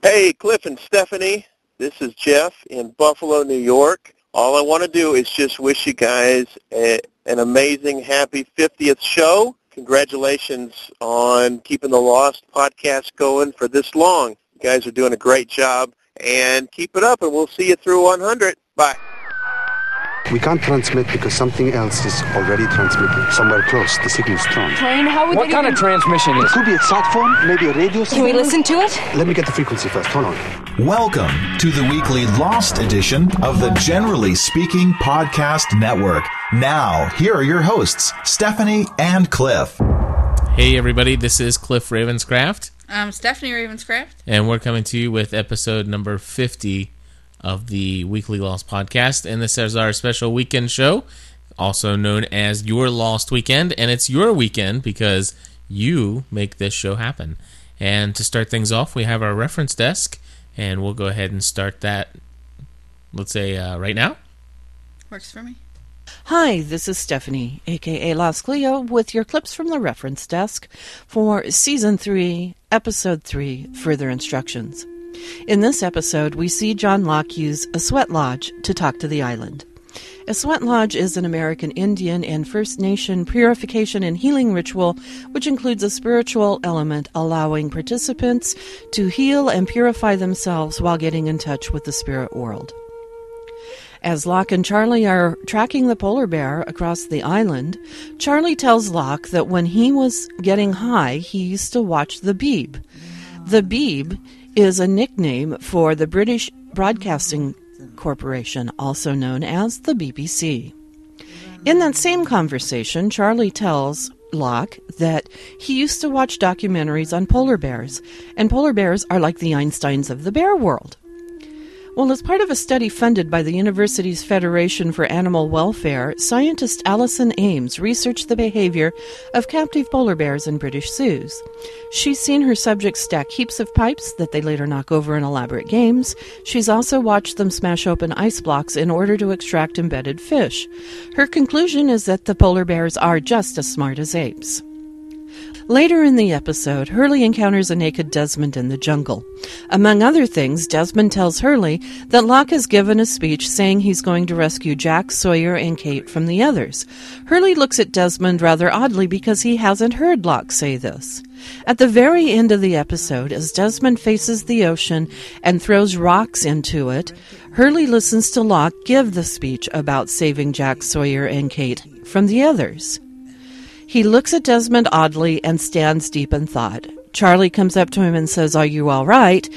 Hey, Cliff and Stephanie. This is Jeff in Buffalo, New York. All I want to do is just wish you guys a, an amazing, happy 50th show. Congratulations on keeping the Lost podcast going for this long. You guys are doing a great job, and keep it up, and we'll see you through 100. Bye. We can't transmit because something else is already transmitting. Somewhere close, the signal's strong. Plane, how would What kind even... of transmission is It Could be a sat phone, maybe a radio Can we listen to it? Let me get the frequency first. Hold on. Welcome to the weekly Lost edition of the Generally Speaking Podcast Network. Now, here are your hosts, Stephanie and Cliff. Hey everybody, this is Cliff Ravenscraft. I'm Stephanie Ravenscraft. and we're coming to you with episode number 50 of the Weekly Lost podcast. And this is our special weekend show, also known as Your Lost Weekend. And it's your weekend because you make this show happen. And to start things off, we have our reference desk, and we'll go ahead and start that, let's say, uh, right now. Works for me. Hi, this is Stephanie, aka Lost Cleo, with your clips from the reference desk for Season 3, Episode 3 Further Instructions. In this episode, we see John Locke use a sweat lodge to talk to the island. A sweat lodge is an American Indian and First Nation purification and healing ritual which includes a spiritual element allowing participants to heal and purify themselves while getting in touch with the spirit world. As Locke and Charlie are tracking the polar bear across the island, Charlie tells Locke that when he was getting high, he used to watch The Beeb. The Beeb is a nickname for the British Broadcasting Corporation, also known as the BBC. In that same conversation, Charlie tells Locke that he used to watch documentaries on polar bears, and polar bears are like the Einsteins of the bear world. Well, as part of a study funded by the Universities Federation for Animal Welfare, scientist Alison Ames researched the behavior of captive polar bears in British zoos. She's seen her subjects stack heaps of pipes that they later knock over in elaborate games. She's also watched them smash open ice blocks in order to extract embedded fish. Her conclusion is that the polar bears are just as smart as apes. Later in the episode, Hurley encounters a naked Desmond in the jungle. Among other things, Desmond tells Hurley that Locke has given a speech saying he's going to rescue Jack, Sawyer, and Kate from the others. Hurley looks at Desmond rather oddly because he hasn't heard Locke say this. At the very end of the episode, as Desmond faces the ocean and throws rocks into it, Hurley listens to Locke give the speech about saving Jack, Sawyer, and Kate from the others. He looks at Desmond oddly and stands deep in thought. Charlie comes up to him and says, Are you all right?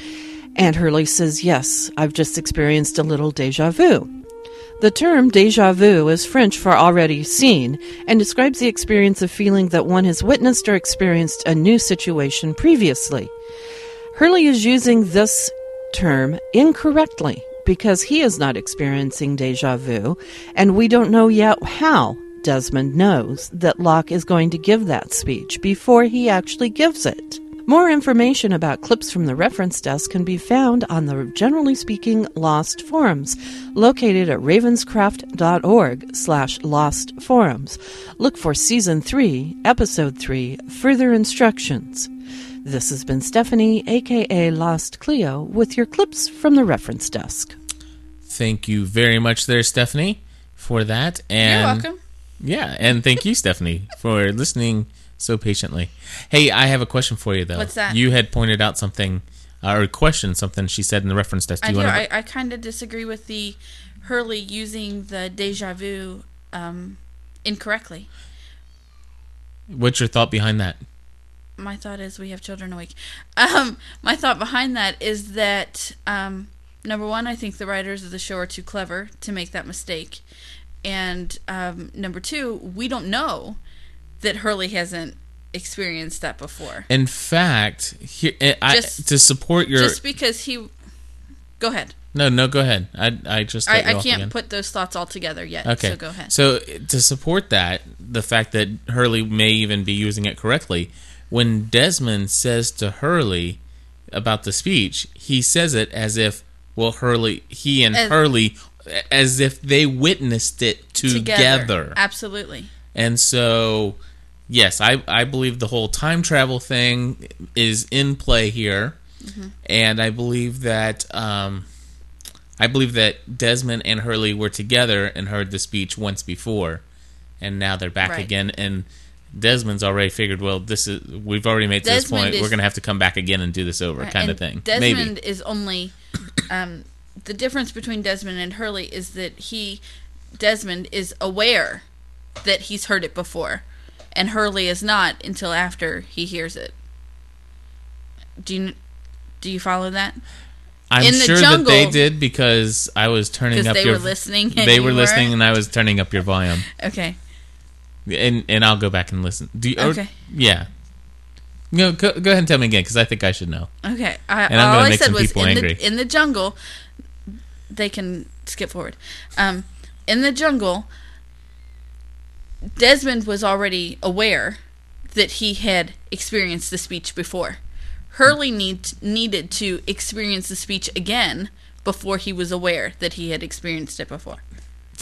And Hurley says, Yes, I've just experienced a little deja vu. The term deja vu is French for already seen and describes the experience of feeling that one has witnessed or experienced a new situation previously. Hurley is using this term incorrectly because he is not experiencing deja vu, and we don't know yet how Desmond knows that Locke is going to give that speech before he actually gives it. More information about clips from the reference desk can be found on the Generally Speaking Lost Forums, located at ravenscraft.org slash lost forums. Look for Season 3, Episode 3, Further Instructions. This has been Stephanie, aka Lost Cleo, with your clips from the reference desk. Thank you very much there, Stephanie, for that. And You're welcome. Yeah, and thank you, Stephanie, for listening so patiently. Hey, I have a question for you, though. What's that? You had pointed out something, uh, or questioned something she said in the reference test. I you do. I, I kind of disagree with the Hurley using the deja vu um, incorrectly. What's your thought behind that? My thought is we have children awake. Um, my thought behind that is that um, number one, I think the writers of the show are too clever to make that mistake, and um, number two, we don't know that Hurley hasn't experienced that before. In fact, here eh, I, Just- to support your Just because he, go ahead. no, no, go ahead. I I just I, I can't again. put those thoughts all together yet. Okay. So go ahead. So to support that, the fact that Hurley may even be using it correctly, when Desmond says to Hurley about the speech, he says it as if well Hurley he and As- Hurley as if they witnessed it together. Absolutely. And so yes, I I believe the whole time travel thing is in play here. and I believe that um, I believe that Desmond and Hurley were together and heard the speech once before, and now they're back Right. again. And Desmond's already figured, well, this is we've already made to this point. is- We're going to have to come back again and do this over, kind of thing. Desmond Maybe. is only um, the difference between Desmond and Hurley is that he Desmond is aware that he's heard it before, and Hurley is not until after he hears it. Do you do you follow that? I'm in the sure that they did because I was turning up they your. were listening and They you were listening, and I was turning up your volume. Okay. and and I'll go back and listen. Do you, or- Okay. yeah. No, go, go ahead and tell me again because I think I should know. Okay. I, And I'm all I said was in the in the jungle. They can skip forward. Um, in the jungle, Desmond was already aware that he had experienced the speech before. Hurley need, needed to experience the speech again before he was aware that he had experienced it before.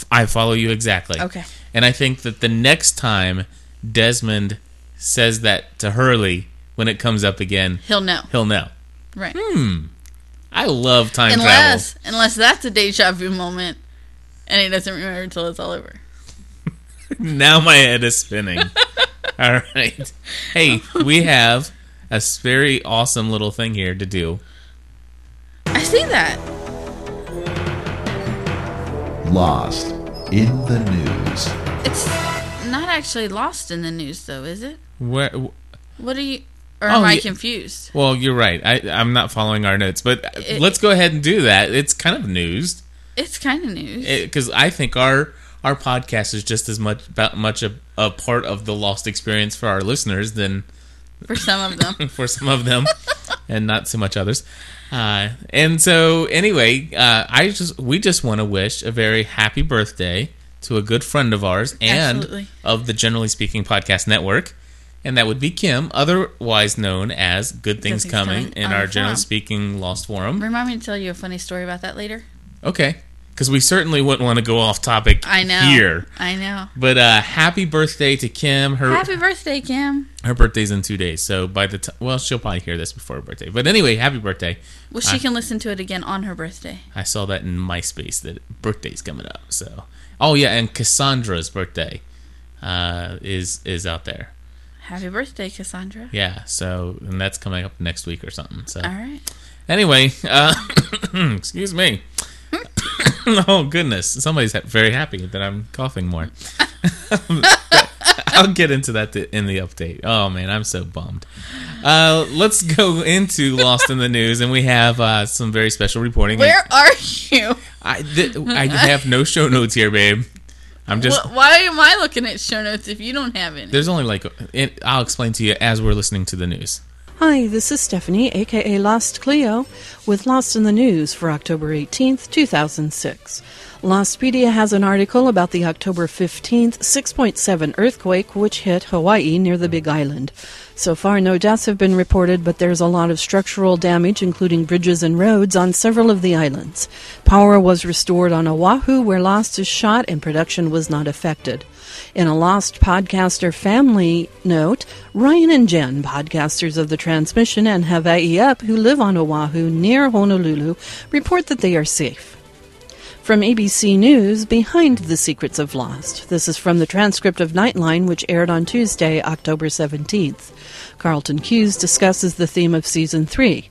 I follow you exactly. Okay. And I think that the next time Desmond says that to Hurley when it comes up again, He'll know. he'll know. Right. I love time unless unless that's a deja vu moment and he doesn't remember until it's all over. now my head is spinning. All right. Hey, we have a very awesome little thing here to do. I see that. Lost in the news. It's not actually lost in the news, though, is it? Where? What are you? Or Oh, am I confused? Well, you're right. I, I'm not following our notes, but It- let's go ahead and do that. It's kind of news. It's kind of news. because I think our our podcast is just as much about much a, a part of the lost experience for our listeners than for some of them. for some of them, and not so much others. Uh, and so, anyway, uh, I just we just want to wish a very happy birthday to a good friend of ours and Absolutely. of the Generally Speaking Podcast Network. And that would be Kim, otherwise known as Good Things, Things Coming, Coming in our the Generally forum. Speaking Lost Forum. Remind me to tell you a funny story about that later. Okay. Because we certainly wouldn't want to go off topic I know. here. I know. But uh, happy birthday to Kim. Her Happy birthday, Kim. her birthday's in two days, so by the time, well, she'll probably hear this before her birthday. But anyway, happy birthday! Well, she I- can listen to it again on her birthday. I saw that in MySpace that birthday's coming up. So, oh yeah, and Cassandra's birthday uh, is is out there. Happy birthday, Cassandra. Yeah, so and that's coming up next week or something. So All right. anyway, uh, excuse me. oh goodness, somebody's ha- very happy that I'm coughing more. I'll get into that th- in the update. Oh man, I'm so bummed. Uh, let's go into Lost in the News, and we have uh, some very special reporting. Where are you? I th- I have no show notes here, babe. I'm just Wh- Why am I looking at show notes if you don't have any? there's only like it, I'll explain to you as we're listening to the news. Hi, this is Stephanie, aka Lost Cleo, with Lost in the News for October 18th, 2006. Lostpedia has an article about the October 15th 6.7 earthquake which hit Hawaii near the Big Island. So far, no deaths have been reported, but there's a lot of structural damage, including bridges and roads, on several of the islands. Power was restored on Oahu, where Lost is shot, and production was not affected. In a Lost Podcaster family note, Ryan and Jen, podcasters of the transmission, and Hawaii Up, who live on Oahu near Honolulu, report that they are safe. From ABC News, Behind the Secrets of Lost. This is from the transcript of Nightline, which aired on Tuesday, October 17th. Carlton Cuse discusses the theme of Season 3.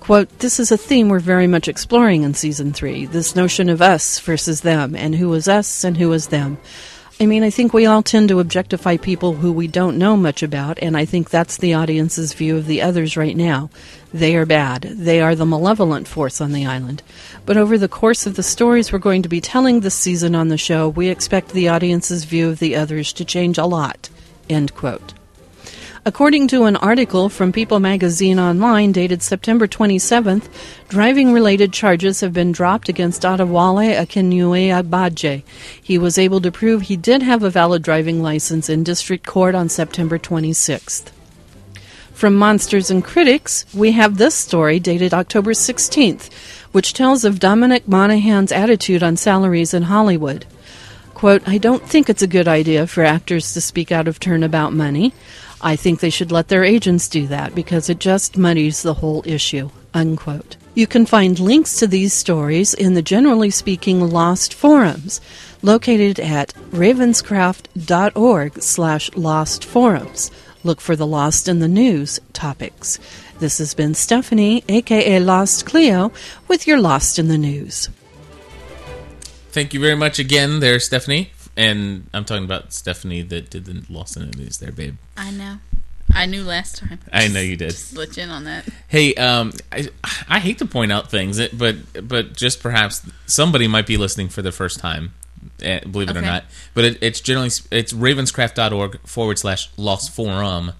Quote, This is a theme we're very much exploring in Season 3 this notion of us versus them, and who was us and who was them. I mean, I think we all tend to objectify people who we don't know much about, and I think that's the audience's view of the others right now. They are bad. They are the malevolent force on the island. But over the course of the stories we're going to be telling this season on the show, we expect the audience's view of the others to change a lot. End quote. According to an article from People magazine online dated September 27th, driving related charges have been dropped against Adewale Akinnuoye-Agbaje. He was able to prove he did have a valid driving license in district court on September 26th. From Monsters and Critics, we have this story dated October 16th, which tells of Dominic Monaghan's attitude on salaries in Hollywood. Quote, I don't think it's a good idea for actors to speak out of turn about money. I think they should let their agents do that because it just muddies the whole issue. Unquote. You can find links to these stories in the Generally Speaking Lost forums, located at ravenscraft.org slash lost forums. Look for the Lost in the News topics. This has been Stephanie, aka Lost Cleo, with your Lost in the News. Thank you very much again, there, Stephanie. And I'm talking about Stephanie that did the Lost in the News there, babe. I know. I knew last time. I know you did. Just let you in on that. Hey, um, I, I hate to point out things, but but just perhaps somebody might be listening for the first time, eh, believe it or not. But it, it's generally it's ravenscraft.org forward slash lost forum,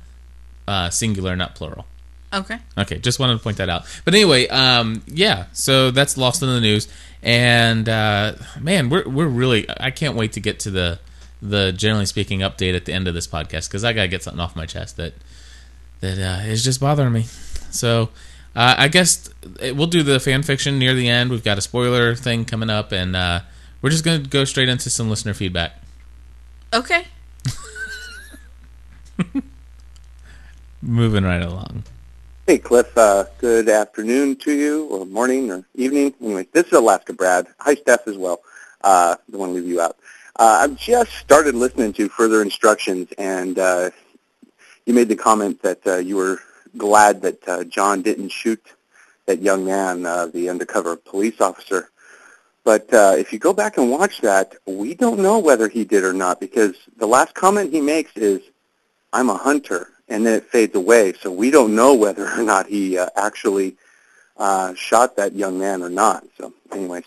uh, singular, not plural. Okay. Okay, just wanted to point that out. But anyway, um, yeah, so that's lost in the news, and uh, man, we're we're really I can't wait to get to the the generally speaking update at the end of this podcast because I gotta get something off my chest that that uh, is just bothering me. So uh, I guess it, we'll do the fan fiction near the end. We've got a spoiler thing coming up, and uh, we're just gonna go straight into some listener feedback. Okay. Moving right along. Hey, Cliff. Uh, good afternoon to you, or morning, or evening. Anyway, this is Alaska Brad. Hi, Steph, as well. Uh, don't want to leave you out. Uh, I've just started listening to further instructions, and uh, you made the comment that uh, you were glad that uh, John didn't shoot that young man, uh, the undercover police officer. But uh, if you go back and watch that, we don't know whether he did or not, because the last comment he makes is, I'm a hunter, and then it fades away. So we don't know whether or not he uh, actually uh, shot that young man or not. So anyways,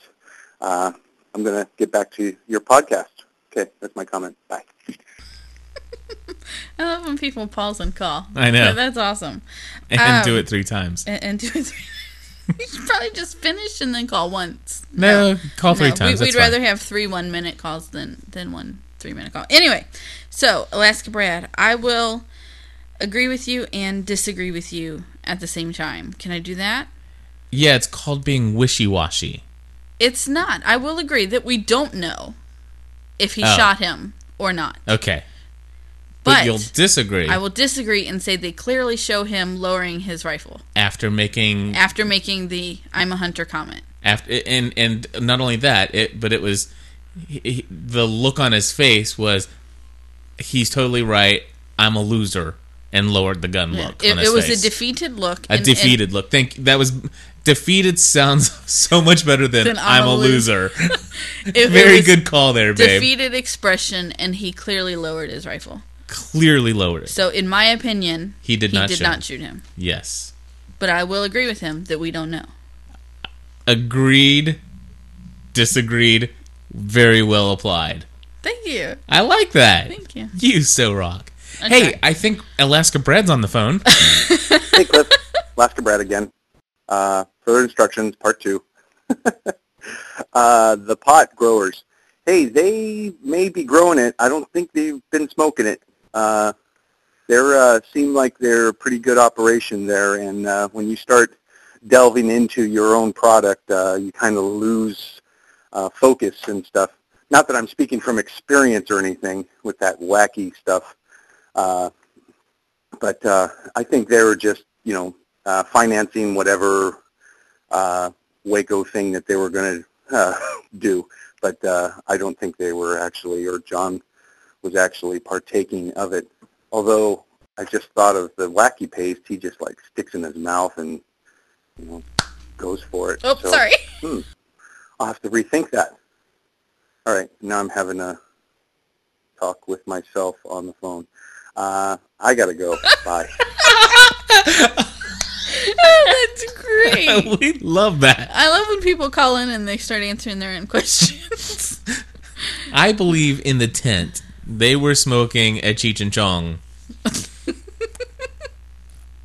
uh, I'm going to get back to your podcast. Okay, that's my comment. Bye. I love when people pause and call. I know. That- That's awesome. And Um, do it three times. And, and do it three. you should probably just finish and then call once. No, call three No, times. We, that's would fine. rather have three one minute calls than than one three minute call. Anyway, so Alaska Brad, I will agree with you and disagree with you at the same time. Can I do that? Yeah, it's called being wishy washy. It's not. I will agree that we don't know if he Oh. shot him or not. Okay. But, But you'll disagree I will disagree and say they clearly show him lowering his rifle after making after making the "I'm a hunter" comment. after and and not only that, it but it was he, he- the look on his face was he's totally right. I'm a loser and lowered the gun look. It, it was face. a defeated look. a and- and- defeated look. Thank that was defeated sounds so much better than Then I'm, I'm a loser. it- Very good call there, babe. Defeated expression, and he clearly lowered his rifle. Clearly lowered it. So, in my opinion, He did not did shoot not shoot him. Yes. But I will agree with him that we don't know. Agreed. Disagreed. Very well applied. Thank you. I like that. Thank you. You so rock. Okay. Hey, I think Alaska Brad's on the phone. Hey, Cliff. Alaska Brad again. Uh, further instructions, part two. uh, the pot growers. Hey, they may be growing it. I don't think they've been smoking it. Uh, they uh, seem like they're a pretty good operation there, and uh, when you start delving into your own product, uh, you kind of lose uh, focus and stuff. Not that I'm speaking from experience or anything with that wacky stuff, uh, but uh, I think they were just, you know, uh, financing whatever uh, Waco thing that they were going to uh, do. But uh, I don't think they were actually, or John was actually partaking of it. Although I just thought of the wacky paste, he just like sticks in his mouth and, you know, goes for it. Oh, So, sorry. Hmm, I'll have to rethink that. All right, now I'm having a talk with myself on the phone. Uh, I gotta go. Bye. Oh, that's great. we love that. I love when people call in and they start answering their own questions. I believe in the tent. They were smoking at Cheech and Chong.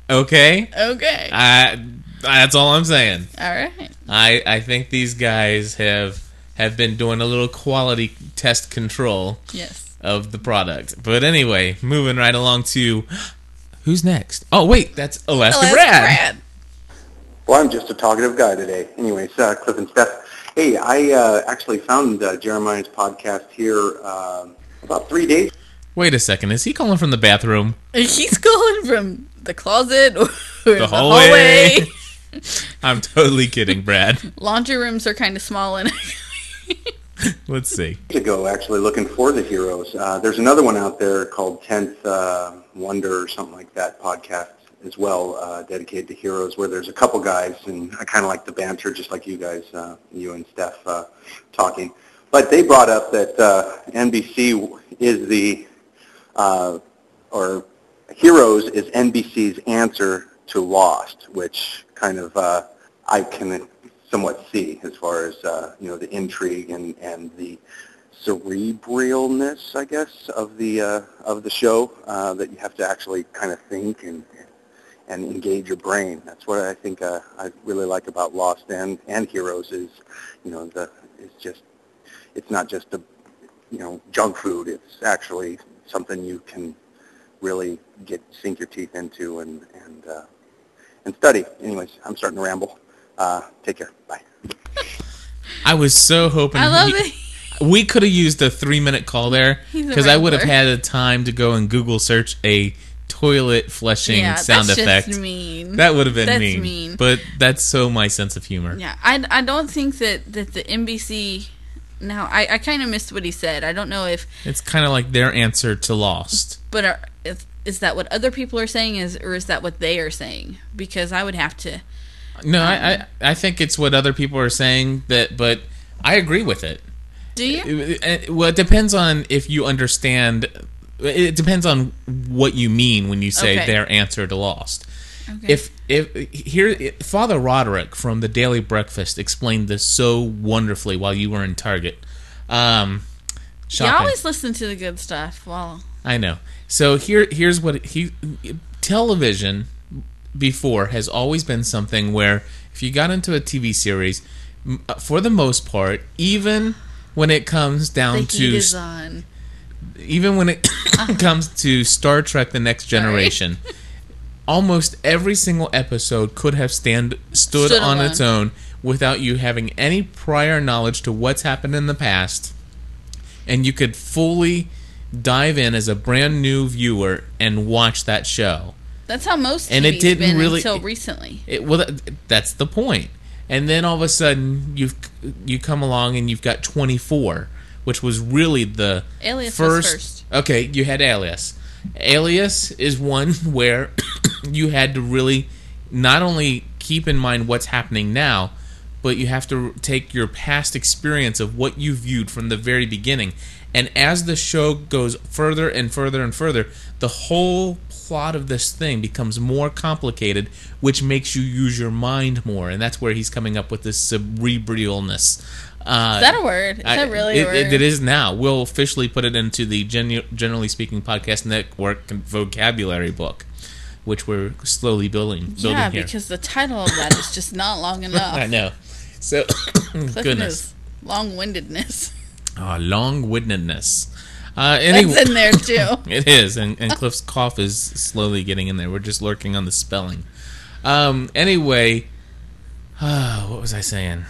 okay? okay. I, that's all I'm saying. All right. I, I think these guys have have been doing a little quality test control Yes. Of the product. But anyway, moving right along to who's next? Oh wait, that's Alaska, Alaska Brad. Brad. Well, I'm just a talkative guy today. Anyways, uh, Cliff and Steph. Hey, I uh, actually found uh, Jeremiah's podcast here um about three days Wait a second. Is he calling from the bathroom? He's calling from the closet or the, The hallway. hallway. I'm totally kidding, Brad. Laundry rooms are kind of small and Let's see. ago actually looking for the heroes. Uh, there's another one out there called Tenth uh, Wonder or something like that podcast as well, uh, dedicated to heroes, where there's a couple guys, and I kind of like the banter, just like you guys, uh, you and Steph, uh, talking. But they brought up that uh, NBC is the, uh, or Heroes is NBC's answer to Lost, which kind of uh, I can somewhat see as far as uh, you know the intrigue and and the cerebralness, I guess, of the uh, of the show uh, that you have to actually kind of think and and engage your brain. That's what I think uh, I really like about Lost and and Heroes is, you know, the it's just it's not just a you know junk food. It's actually something you can really get sink your teeth into and and uh, and study. Anyways, I'm starting to ramble. Uh, take care. Bye. I was so hoping I love he- it. we could have used a three minute call there because I would have had the time to go and Google search a toilet flushing Yeah, sound that's effect. just mean. That would have been That's mean. mean. But that's so my sense of humor. Yeah, I, I don't think that, that the NBC. Now, I, I kind of missed what he said. I don't know if, It's kind of like their answer to Lost. but are, if, is that what other people are saying, is or is that what they are saying? Because I would have to. No, I, I I think it's what other people are saying that, but I agree with it. Do you? Well, it depends on if you understand. It depends on what you mean when you say Okay. their answer to Lost. Okay. If if here Father Roderick from the Daily Breakfast explained this so wonderfully while you were in Target. Um, you always listen to the good stuff. Well, I know. So here, here's what he television before has always been something where if you got into a TV series, uh, for the most part, even when it comes down to even when it comes to Star Trek: The Next Generation, almost every single episode could have stand stood, Stood on alone. its own without you having any prior knowledge to what's happened in the past, and you could fully dive in as a brand new viewer and watch that show. That's how most And TV's it didn't been really- until recently. It, well, that, that's the point. And then all of a sudden, you've you come along and you've got 24, which was really the Alias first. first. Okay, you had Alias. Alias is one where you had to really not only keep in mind what's happening now, but you have to take your past experience of what you viewed from the very beginning. And as the show goes further and further and further, the whole plot of this thing becomes more complicated, which makes you use your mind more. And that's where he's coming up with this cerebralness. Uh, Is that a word? Is I- that really it, a word? it- it is now. We'll officially put it into the Genu- Generally Speaking Podcast Network vocabulary book, which we're slowly building. building Yeah, here. because the title of that is just not long enough. I know. So, goodness, long-windedness. oh, long-windedness. Uh, anyway, That's in there too. it is, and, and Cliff's cough is slowly getting in there. We're just lurking on the spelling. Um, anyway, what was I saying?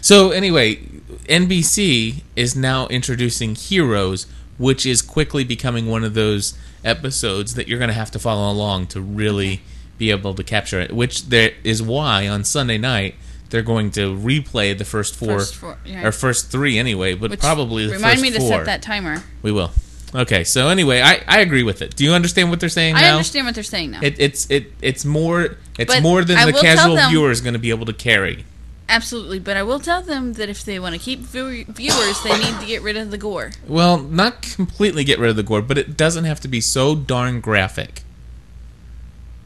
So anyway, NBC is now introducing Heroes, which is quickly becoming one of those episodes that you're going to have to follow along to really be able to capture it. Which there is why on Sunday night they're going to replay the first four, First four, yeah. or first three anyway, but Which probably the remind first me to four. set that timer. We will. Okay, so anyway, I, I agree with it. Do you understand what they're saying I now? understand what they're saying now. It, it's it it's more it's But more than I the casual them- viewer is going to be able to carry. Absolutely, but I will tell them that if they want to keep view- viewers, they need to get rid of the gore. Well, not completely get rid of the gore, but it doesn't have to be so darn graphic.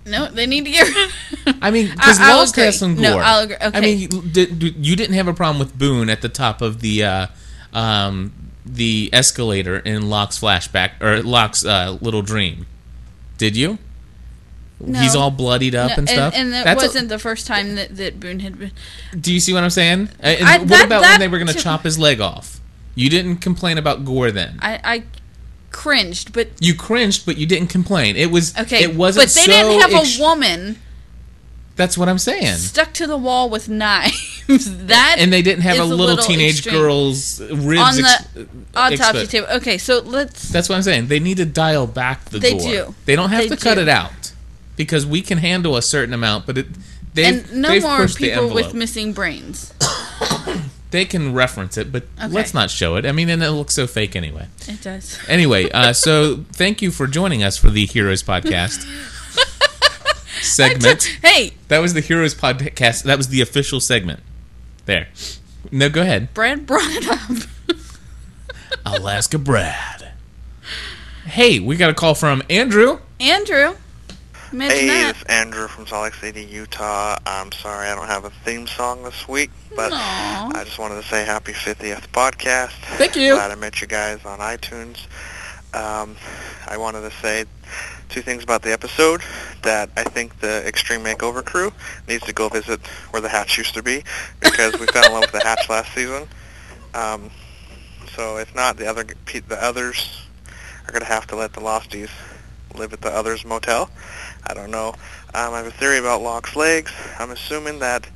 No, they need to get rid. I mean, because Lost agree. has some gore. No, I'll agree. I mean, you- did- you didn't have a problem with Boone at the top of the uh, um, the escalator in Locke's flashback or Locke's uh, little dream, did you? No. He's all bloodied up No, and stuff. And, it That's wasn't the first time that, that Boone had been. Do you see what I'm saying? And I- what that- about that when they were going to to- chop his leg off? You didn't complain about gore then. I, I cringed, but You cringed, but you didn't complain. It was okay. It wasn't. but they so didn't have ex- a woman That's what I'm saying. stuck to the wall with knives. that and they didn't have a little, teenage extreme. girl's ribs on the ex- autopsy expo- table. Okay, so let's. That's what I'm saying. They need to dial back the They gore. do. They don't have They to cut do. it out because we can handle a certain amount, but it they've, and no they've more people with missing brains. they can reference it, but Okay. let's not show it. I mean, and it looks so fake anyway. It does. Anyway, uh, so thank you for joining us for the Heroes Podcast segment. Hey, That was the Heroes Podcast. That was the official segment. There. No, go ahead. Brad brought it up. Alaska Brad. Hey, we got a call from Andrew. Andrew, imagine Hey, that. it's Andrew from Salt Lake City, Utah. I'm sorry I don't have a theme song this week, but Aw. I just wanted to say happy 50th podcast. Thank you. Glad I met you guys on iTunes. Um, I wanted to say two things about the episode, that I think the Extreme Makeover crew needs to go visit where the Hatch used to be, because we fell in love with the Hatch last season. Um, so if not, the other the others are going to have to let the Losties live at the others motel. I don't know. Um, I have a theory about Locke's legs. I'm assuming that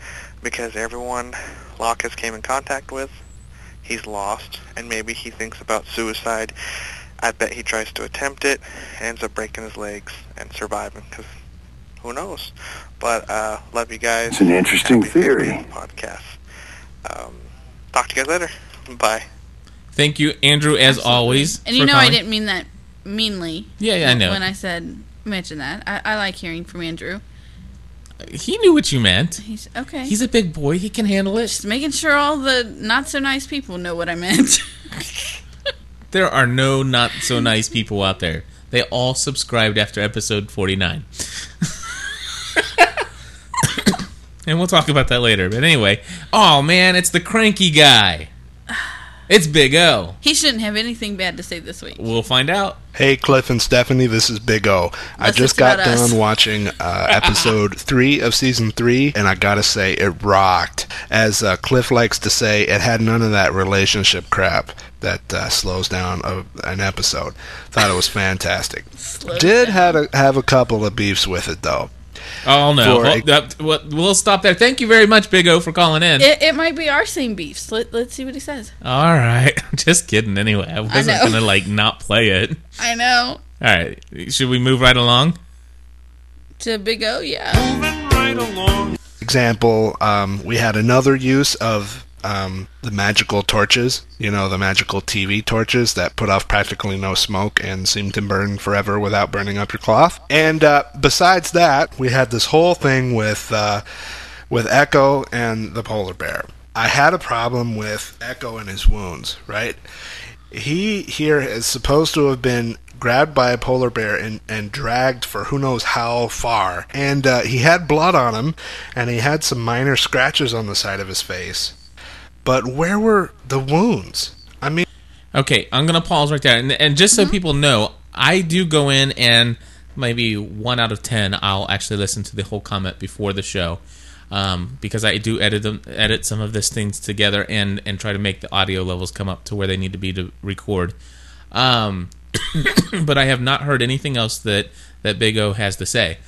because everyone Locke has came in contact with, he's lost, and maybe he thinks about suicide. I bet he tries to attempt it, ends up breaking his legs and surviving, because who knows? But uh, love you guys. It's an interesting Happy theory. Podcast. Um, talk to you guys later. Bye. Thank you, Andrew, as always. And you for know I didn't mean that meanly. Yeah, yeah, I know. When I said mention that, I, I like hearing from Andrew. He knew what you meant. He's okay. He's a big boy. He can handle it. just making sure all the not so nice people know what I meant. There are no not so nice people out there. They all subscribed after episode 49. and we'll talk about that later. But anyway, oh man, it's the cranky guy. It's Big O. he shouldn't have anything bad to say this week. We'll find out. Hey, Cliff and Stephanie, this is Big O. I Unless just it's about got us. done watching uh, episode three of season three, and I gotta say, it rocked. As uh, Cliff likes to say, it had none of that relationship crap that uh, slows down a, an episode. Thought it was fantastic. Slows Did down. have a, have a couple of beefs with it though. Oh no. For Hold. Well, We'll stop there. Thank you very much, Big O, for calling in. It, it might be our same beefs. Let, let's see what he says. All right. Just kidding. Anyway, I wasn't know. gonna like not play it. I know. All right. Should we move right along? To Big O, yeah. example, um, we had another use of um, the magical torches, you know, the magical TV torches that put off practically no smoke and seem to burn forever without burning up your cloth. And uh, besides that, we had this whole thing with uh, with Eko and the polar bear. I had a problem with Eko and his wounds, right? He here is supposed to have been grabbed by a polar bear and, and dragged for who knows how far. And uh, he had blood on him, and he had some minor scratches on the side of his face. But where were the wounds? I mean, Okay, I'm gonna pause right there, and, and just Mm-hmm. so people know, I do go in and maybe one out of ten, I'll actually listen to the whole comment before the show, um, because I do edit them, edit some of these things together, and and try to make the audio levels come up to where they need to be to record. Um, but I have not heard anything else that that Big O has to say.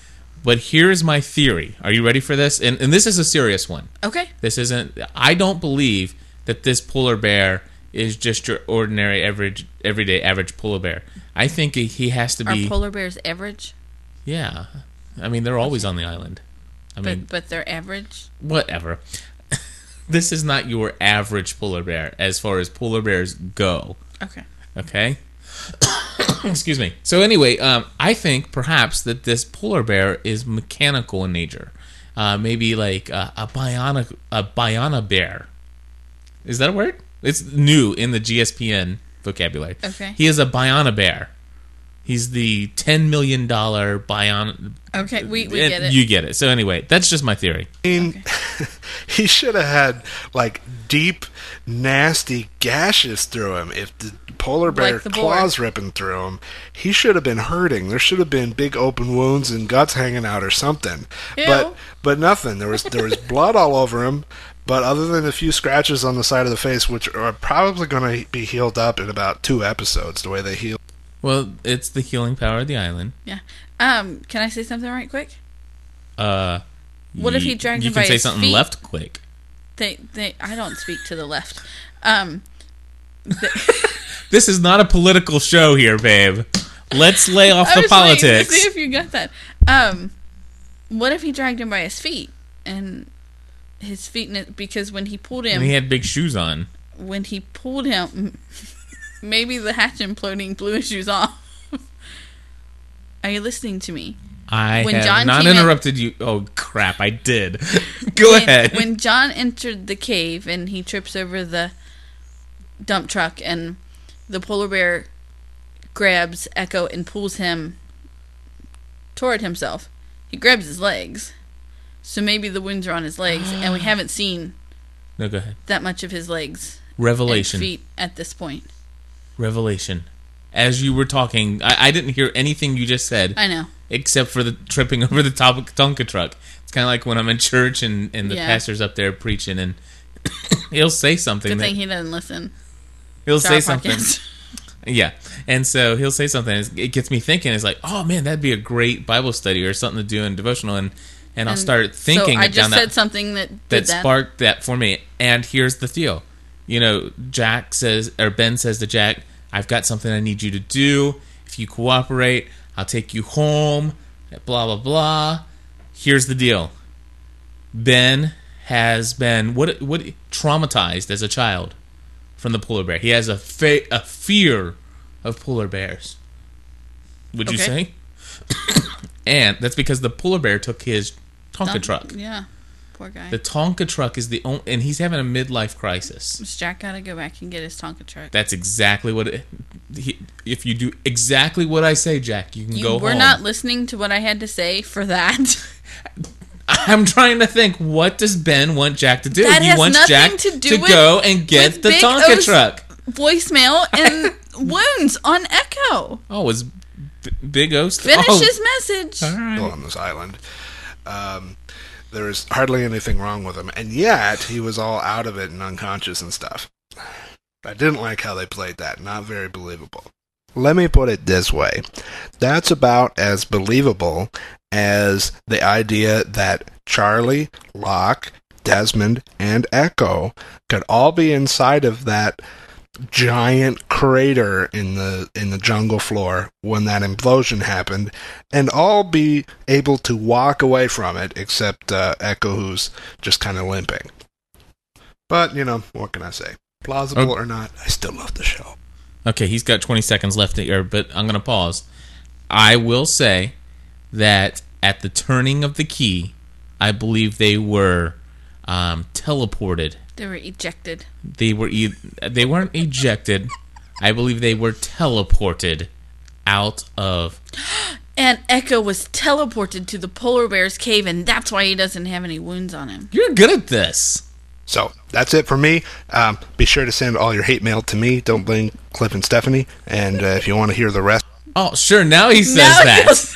But here's my theory. Are you ready for this? And, and this is a serious one. Okay. This isn't. I don't believe that this polar bear is just your ordinary, average, everyday, average polar bear. I think he- has to be. Are polar bears average? yeah, I mean they're always on the island. I mean, But but they're average. whatever. this is not your average polar bear as far as polar bears go. Okay. Okay. Excuse me. So anyway, um, I think perhaps that this polar bear is mechanical in nature. Uh, maybe like a, a bionic a biona bear. Is that a word? It's new in the GSPN vocabulary. Okay. He is a biona bear. He's the ten million dollar bion. Okay, we, we get it. You get it. So anyway, that's just my theory. I mean, he should have had like deep, nasty gashes through him. If the polar bear Like the boar. claws ripping through him, he should have been hurting. There should have been big open wounds and guts hanging out or something. Ew. But but nothing. There was there was blood all over him. But other than a few scratches on the side of the face, which are probably going to be healed up in about two episodes, the way they heal. Well, it's the healing power of the island. Yeah. Um, can I say something right quick? Uh, What if he dragged You him can by say his something feet? left quick. they they I don't speak to the left. Um, This is not a political show here, babe. Let's lay off I the was waiting to politics. see if you got that. Um, what if he dragged him by his feet and his feet? Because when he pulled him, And he had big shoes on. when he pulled him, maybe the hatch imploding blew his shoes off. Are you listening to me? I When have John not in- interrupted you. Oh crap! I did. Go when, ahead. When John entered the cave and he trips over the dump truck and the polar bear grabs Eko and pulls him toward himself, he grabs his legs. So maybe the wounds are on his legs, and we haven't seen no, go ahead. that much of his legs and Revelation. feet at this point. Revelation. As you were talking, I, I didn't hear anything you just said. I know. except for the tripping over the top of Tonka truck. It's kind of like when I'm in church and, and the Yeah. pastor's up there preaching and he'll say something. Good That, thing he doesn't listen. he'll to say our something. podcast. Yeah, and so he'll say something. It gets me thinking. It's like, oh man, that'd be a great Bible study or something to do in devotional, and and I'll And start thinking So I just down said that something that that that. sparked that for me. And here's the deal. You know, Jack says, or Ben says to Jack, I've got something I need you to do. If you cooperate, I'll take you home. Blah, blah, blah. Here's the deal Ben has been what what traumatized as a child from the polar bear. He has a fa- a fear of polar bears. Would you say? and that's because the polar bear took his Tonka truck. Yeah. Poor guy. The Tonka truck is the only, and he's having a midlife crisis. Does Jack gotta go back and get his Tonka truck. That's exactly what. It, he, if you do exactly what I say, Jack, you can You go were home. not listening to what I had to say for that. I'm trying to think. What does Ben want Jack to do? That he has wants Jack to do with- go and get the Big Tonka O's- truck. Voicemail and wounds on Eko. Oh, is B- Big O st- Finish oh, his message. all right. on this island. Um, there was hardly anything wrong with him, and yet he was all out of it and unconscious and stuff. I didn't like how they played that. Not very believable. Let me put it this way that's about as believable as the idea that Charlie, Locke, Desmond, and Eko could all be inside of that giant crater in the in the jungle floor when that implosion happened and all be able to walk away from it except uh, Eko who's just kind of limping. But, you know, what can I say? Plausible Oh. or not, I still love the show. Okay, he's got 20 seconds left here, but I'm going to pause. I will say that at the turning of the key, I believe they were um, teleported. They were ejected. They were e- they weren't ejected. I believe they were teleported out of. And Eko was teleported to the polar bear's cave, and that's why he doesn't have any wounds on him. You're good at this. So that's it for me. Um, be sure to send all your hate mail to me. Don't blame Cliff and Stephanie. And uh, if you want to hear the rest, Oh, sure. Now he says Now that.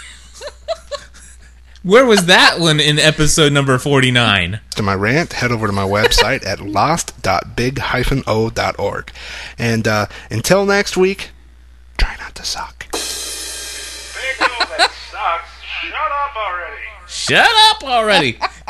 He'll- Where was that one in episode number 49? to my rant, head over to my website at lost.big-o.org. And uh, until next week, try not to suck. That sucks. Shut up already.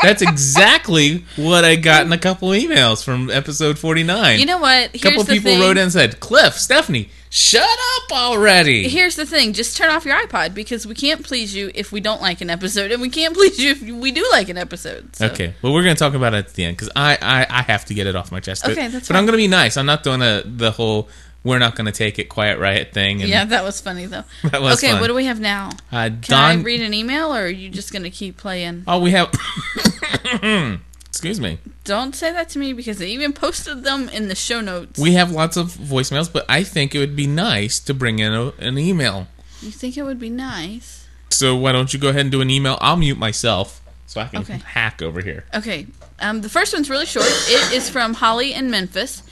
That's exactly what I got in a couple emails from episode 49. You know what? a couple people thing. wrote in and said, Cliff, Stephanie, shut up already. Here's the thing: just turn off your iPod because we can't please you if we don't like an episode, and we can't please you if we do like an episode. So. Okay, well, we're going to talk about it at the end because I, I, I have to get it off my chest. But- Okay, that's But I'm going to be nice. I'm not doing a, the whole we're not going to take it quiet riot thing. And, Yeah, that was funny though. That was okay, fun. what do we have now? Uh, Can Don, I read an email, or are you just gonna keep playing? oh, we have. Excuse me. Don't say that to me because I even posted them in the show notes. We have lots of voicemails, but I think it would be nice to bring in a, an email. you think it would be nice? So why don't you go ahead and do an email? I'll mute myself so I can Okay. hack over here. Okay. Um, the first one's really short. It is from Holly in Memphis.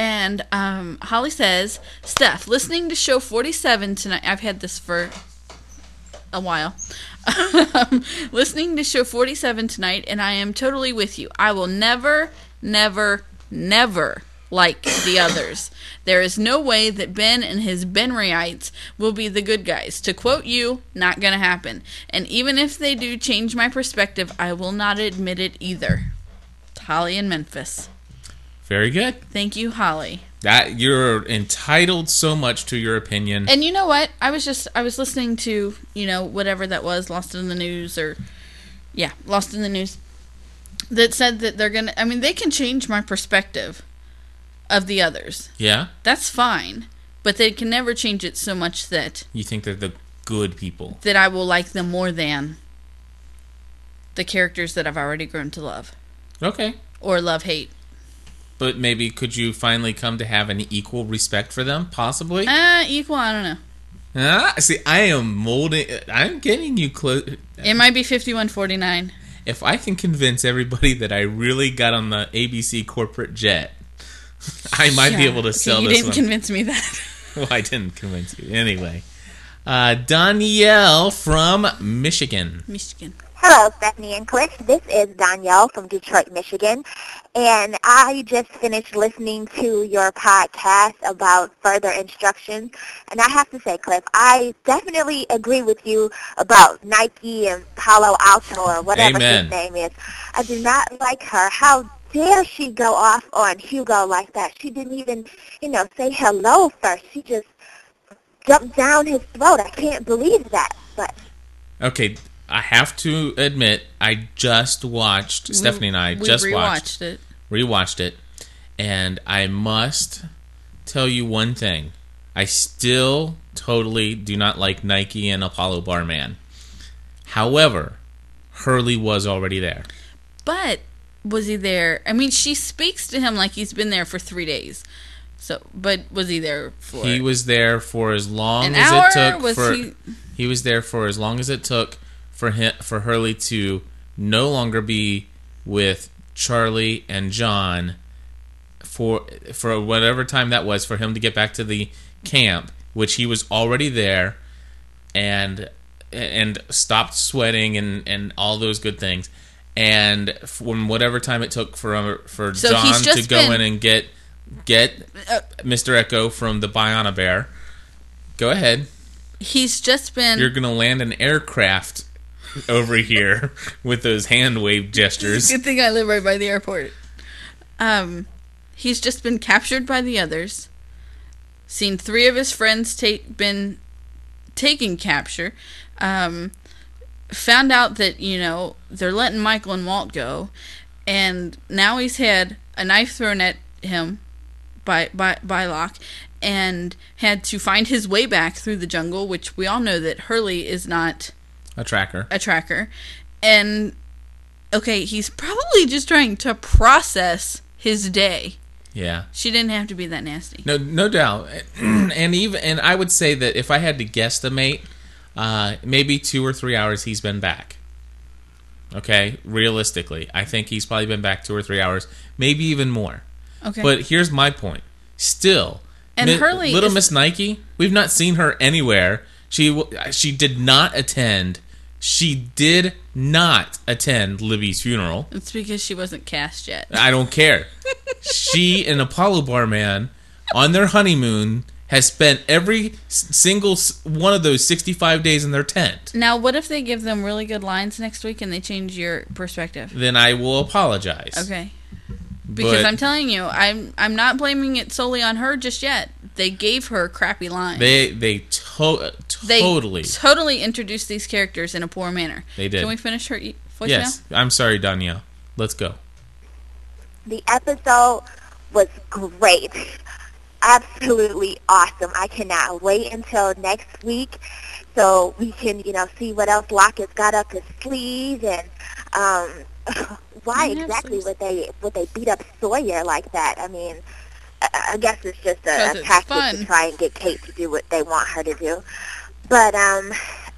And um, Holly says, Steph, listening to show 47 tonight. I've had this for a while. listening to show 47 tonight, and I am totally with you. I will never, never, never like the others. There is no way that Ben and his Benryites will be the good guys. To quote you, not gonna happen. And even if they do change my perspective, I will not admit it either. Holly in Memphis. Very good. Thank you, Holly. That you're entitled so much to your opinion. And you know what? I was just I was listening to you know whatever that was, Lost in the News or yeah, Lost in the News, that said that they're gonna. I mean, they can change my perspective of the others. yeah, That's fine, but they can never change it so much that you think they're the good people. that I will like them more than the characters that I've already grown to love Okay, or love hate. But maybe could you finally come to have an equal respect for them? Possibly. Uh, equal. I don't know. Ah, see, I am molding. I'm getting you close. It might be fifty-one forty-nine. If I can convince everybody that I really got on the ABC corporate jet, I might be able to sell Okay, sell you this You didn't one. convince me that. well, I didn't convince you. Anyway, uh, Danielle from Michigan. Michigan. Hello, Stephanie and Cliff. This is Danielle from Detroit, Michigan. And I just finished listening to your podcast about further instructions. And I have to say, Cliff, I definitely agree with you about Nikki and Palo Alto or whatever Amen. his name is. I do not like her. How dare she go off on Hugo like that? She didn't even, you know, say hello first. She just jumped down his throat. I can't believe that. But Okay, I have to admit, I just watched Stephanie and I we just rewatched watched it. rewatched it, and I must tell you one thing: I still totally do not like Nikki and Apollo Barman. However, Hurley was already there. But was he there? I mean, she speaks to him like he's been there for three days. So, but was he there for He was there for as long an as hour? it took was for he? he was there for as long as it took for him for Hurley to no longer be with Charlie and John for for whatever time that was for him to get back to the camp, which he was already there and and stopped sweating and and all those good things. And from whatever time it took for for So John to go been- in and get get Uh, Mr. Eko from the Biona Bear. Go ahead. He's just been. You're gonna land an aircraft over here with those hand wave gestures. Good thing I live right by the airport. Um, he's just been captured by the others. Seen three of his friends take been taken capture. Um, found out that you know they're letting Michael and Walt go, and now he's had a knife thrown at him by by by Locke, and had to find his way back through the jungle, which we all know that Hurley is not A tracker. a tracker. And okay, he's probably just trying to process his day. Yeah. She didn't have to be that nasty. No, no doubt. and even and I would say that if I had to guesstimate, uh, maybe two or three hours he's been back. Okay, realistically, I think he's probably been back two or three hours, maybe even more. Okay. But here's my point. Still, And Mi- Hurley little is- Miss Nikki, we've not seen her anywhere. She she did not attend. She did not attend Libby's funeral. it's because she wasn't cast yet. I don't care. she and Apollo Barman on their honeymoon has spent every single one of those 65 days in their tent. Now, what if they give them really good lines next week and they change your perspective? Then I will apologize. Okay. Because But I'm telling you, I'm I'm not blaming it solely on her just yet. They gave her crappy lines. They they to- They totally totally introduced these characters in a poor manner. They did. Can we finish her e- voicemail? Yes, I'm sorry, Danielle. Let's go. The episode was great. Absolutely awesome. I cannot wait until next week so we can, you know, see what else Lockett's got up his sleeve and um why Yeah, exactly sleeves. would they would they beat up Sawyer like that? I mean, I, I guess it's just a, a tactic fun. to try and get Kate to do what they want her to do. But um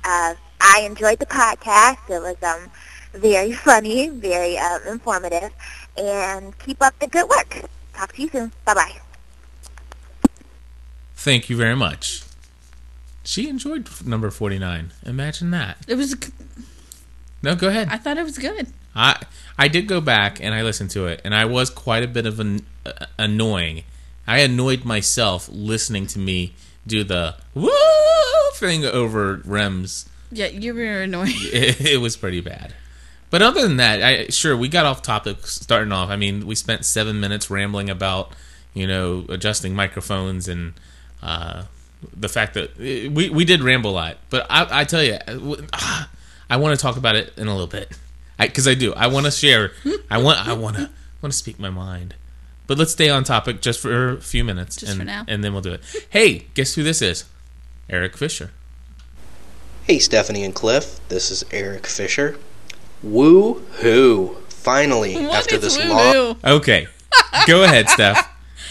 uh I enjoyed the podcast. It was um very funny, very uh, informative, and keep up the good work. Talk to you soon. Bye bye. Thank you very much. She enjoyed number 49. Imagine that. It was. No, go ahead. I thought it was good. I I did go back and I listened to it, and I was quite a bit of an uh, annoying. I annoyed myself listening to me do the woo thing over Rems. Yeah, you were annoying. It, it was pretty bad, But other than that, I sure we got off topic starting off. I mean, we spent seven minutes rambling about you know adjusting microphones and uh, the fact that we we did ramble a lot. But I, I tell you, I want to talk about it in a little bit because I, I, do. I want to share. I want. I want to want to speak my mind. But let's stay on topic just for a few minutes, just and, for now. and then we'll do it. hey, guess who this is? Eric Fisher. Hey, Stephanie and Cliff. This is Eric Fisher. Woo hoo! Finally, What after is this woo-hoo? long. Okay, go ahead, Steph.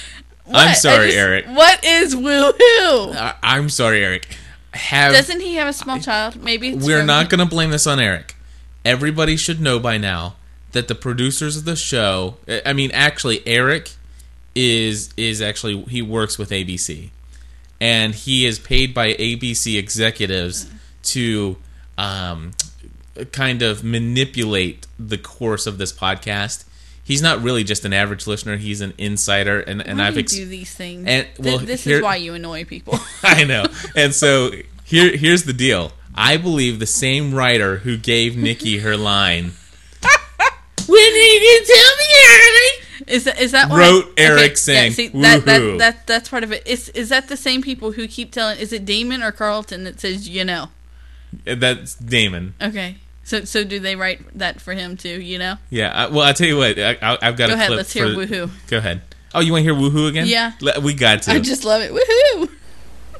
I'm sorry, just- Eric. What is woohoo? I, I'm sorry, Eric. Have Doesn't he have a small child? Maybe it's we're not going to blame this on Eric. Everybody should know by now that the producers of the show, I mean, actually, Eric is is actually he works with ABC, and he is paid by ABC executives to um, kind of manipulate the course of this podcast. He's not really just an average listener; he's an insider, and and Why I've do ex- do these things. And well, this here- is why you annoy people. I know. And so here here's the deal. I believe the same writer who gave Nikki her line when did you tell me early Is that is that why- Wrote Eric saying, see, that, that that that's part of it. Is is that the same people who keep telling? Is it Damon or Carlton that says you know? Uh, that's Damon. Okay, so so do they write that for him too? You know? Yeah. Uh, I, well, I'll tell you what. I, I, I've got Go a ahead, Cliff. let's hear for- woohoo. Go ahead. Oh, you want to hear woohoo again? Yeah. Le- We got to. I just love it. Woohoo!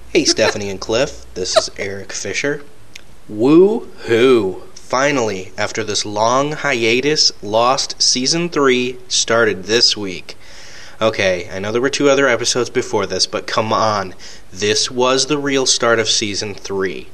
Hey, Stephanie and Cliff. This is Eric Fisher. Woo hoo! Finally, after this long hiatus, Lost Season 3 started this week. Okay, I know there were two other episodes before this, but come on. This was the real start of Season 3.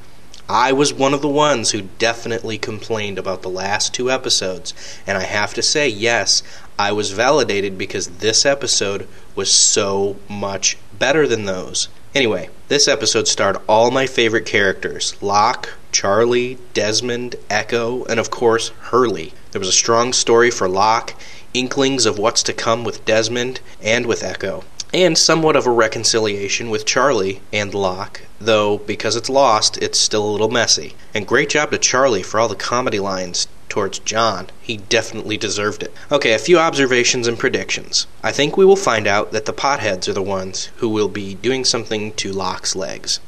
I was one of the ones who definitely complained about the last two episodes, and I have to say, yes, I was validated because this episode was so much better than those. Anyway, this episode starred all my favorite characters Locke, Charlie, Desmond, Eko, and of course, Hurley. There was a strong story for Locke, inklings of what's to come with Desmond and with Eko, and somewhat of a reconciliation with Charlie and Locke, though because it's lost, it's still a little messy. And great job to Charlie for all the comedy lines towards John. He definitely deserved it. Okay, a few observations and predictions. I think we will find out that the potheads are the ones who will be doing something to Locke's legs.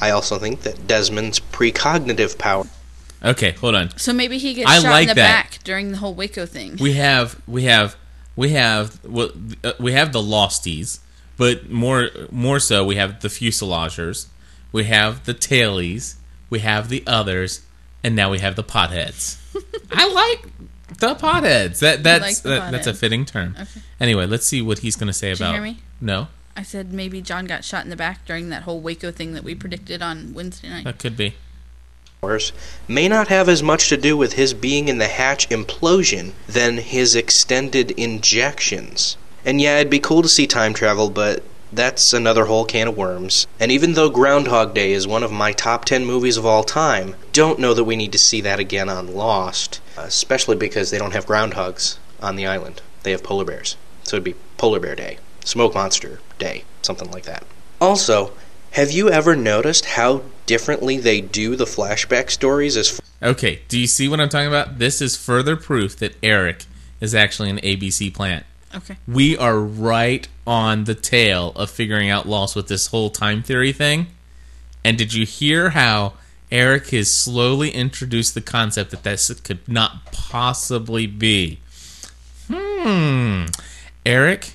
I also think that Desmond's precognitive power. Okay, hold on. So maybe he gets I shot like in the that. back during the whole Waco thing. We have we have we have well, uh, we have the losties, but more more so we have the fuselagers, we have the tailies, we have the others, and now we have the potheads. I like the potheads. That that's like the that, that's a fitting term. Okay. Anyway, let's see what he's going to say Did you about. hear me? No, I said maybe John got shot in the back during that whole Waco thing that we predicted on Wednesday night. that could be. powers may not have as much to do with his being in the hatch implosion than his extended injections. And yeah, it'd be cool to see time travel, but that's another whole can of worms. And even though Groundhog Day is one of my top 10 movies of all time, don't know that we need to see that again on Lost, especially because they don't have groundhogs on the island. They have polar bears. So it'd be Polar Bear Day, Smoke Monster Day, something like that. Also, have you ever noticed how differently they do the flashback stories as Okay, do you see what I'm talking about? This is further proof that Eric is actually an ABC plant. Okay. We are right on the tail of figuring out Lost with this whole time theory thing. And did you hear how Eric has slowly introduced the concept that this could not possibly be? Hmm. Eric,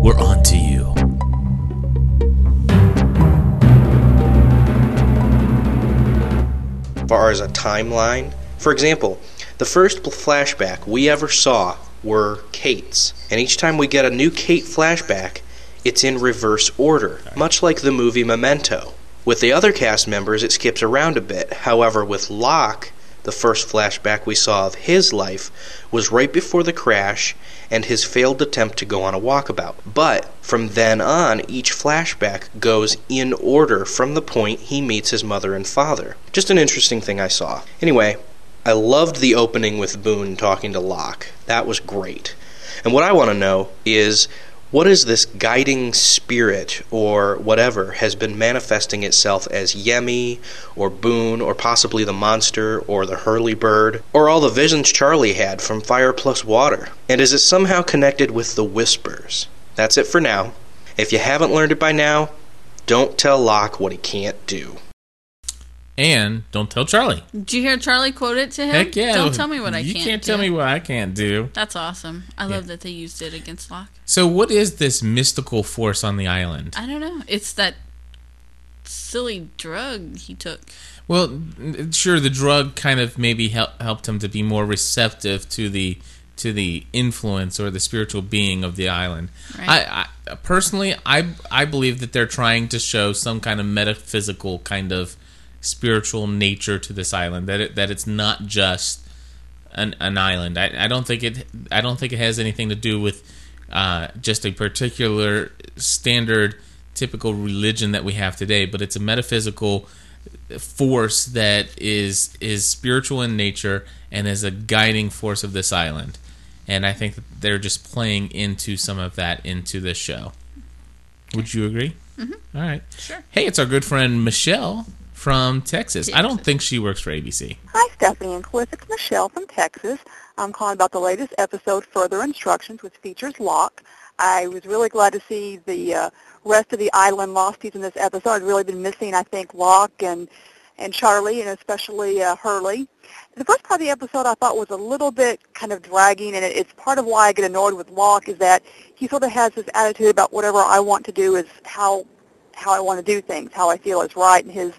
we're on to you. far as a timeline? For example, the first flashback we ever saw were Kate's, and each time we get a new Kate flashback, it's in reverse order, much like the movie Memento. With the other cast members, it skips around a bit. However, with Locke, the first flashback we saw of his life was right before the crash and his failed attempt to go on a walkabout. But from then on, each flashback goes in order from the point he meets his mother and father. Just an interesting thing I saw. Anyway, I loved the opening with Boone talking to Locke. That was great. And what I want to know is What is this guiding spirit or whatever has been manifesting itself as Yemi or Boone or possibly the monster or the Hurley bird or all the visions Charlie had from Fire Plus Water? And is it somehow connected with the Whispers? That's it for now. If you haven't learned it by now, don't tell Locke what he can't do. And don't tell Charlie. Did you hear Charlie quote it to him? Heck yeah. Don't tell me what I you can't. You can't do. tell me what I can't do. That's awesome. I love that they used it against Locke. So, what is this mystical force on the island? I don't know. It's that silly drug he took. Well, sure, the drug kind of maybe help, helped him to be more receptive to the to the influence or the spiritual being of the island. Right. I, I personally, I I believe that they're trying to show some kind of metaphysical kind of spiritual nature to this island. That it, that it's not just an, an island. I, I don't think it. I don't think it has anything to do with uh, just a particular standard, typical religion that we have today. But it's a metaphysical force that is is spiritual in nature and is a guiding force of this island. And I think that they're just playing into some of that into this show. Would you agree? Mm-hmm. All right. Sure. Hey, it's our good friend Michelle from Texas. I don't think she works for ABC. Hi, Stephanie and Cliff. It's Michelle from Texas. I'm calling about the latest episode, Further Instructions, which features Locke. I was really glad to see the uh, rest of the island losties in this episode. I've really been missing, I think, Locke and and Charlie, and especially uh, Hurley. The first part of the episode I thought was a little bit kind of dragging, and it, it's part of why I get annoyed with Locke is that he sort of has this attitude about whatever I want to do is how how I want to do things, how I feel is right, and his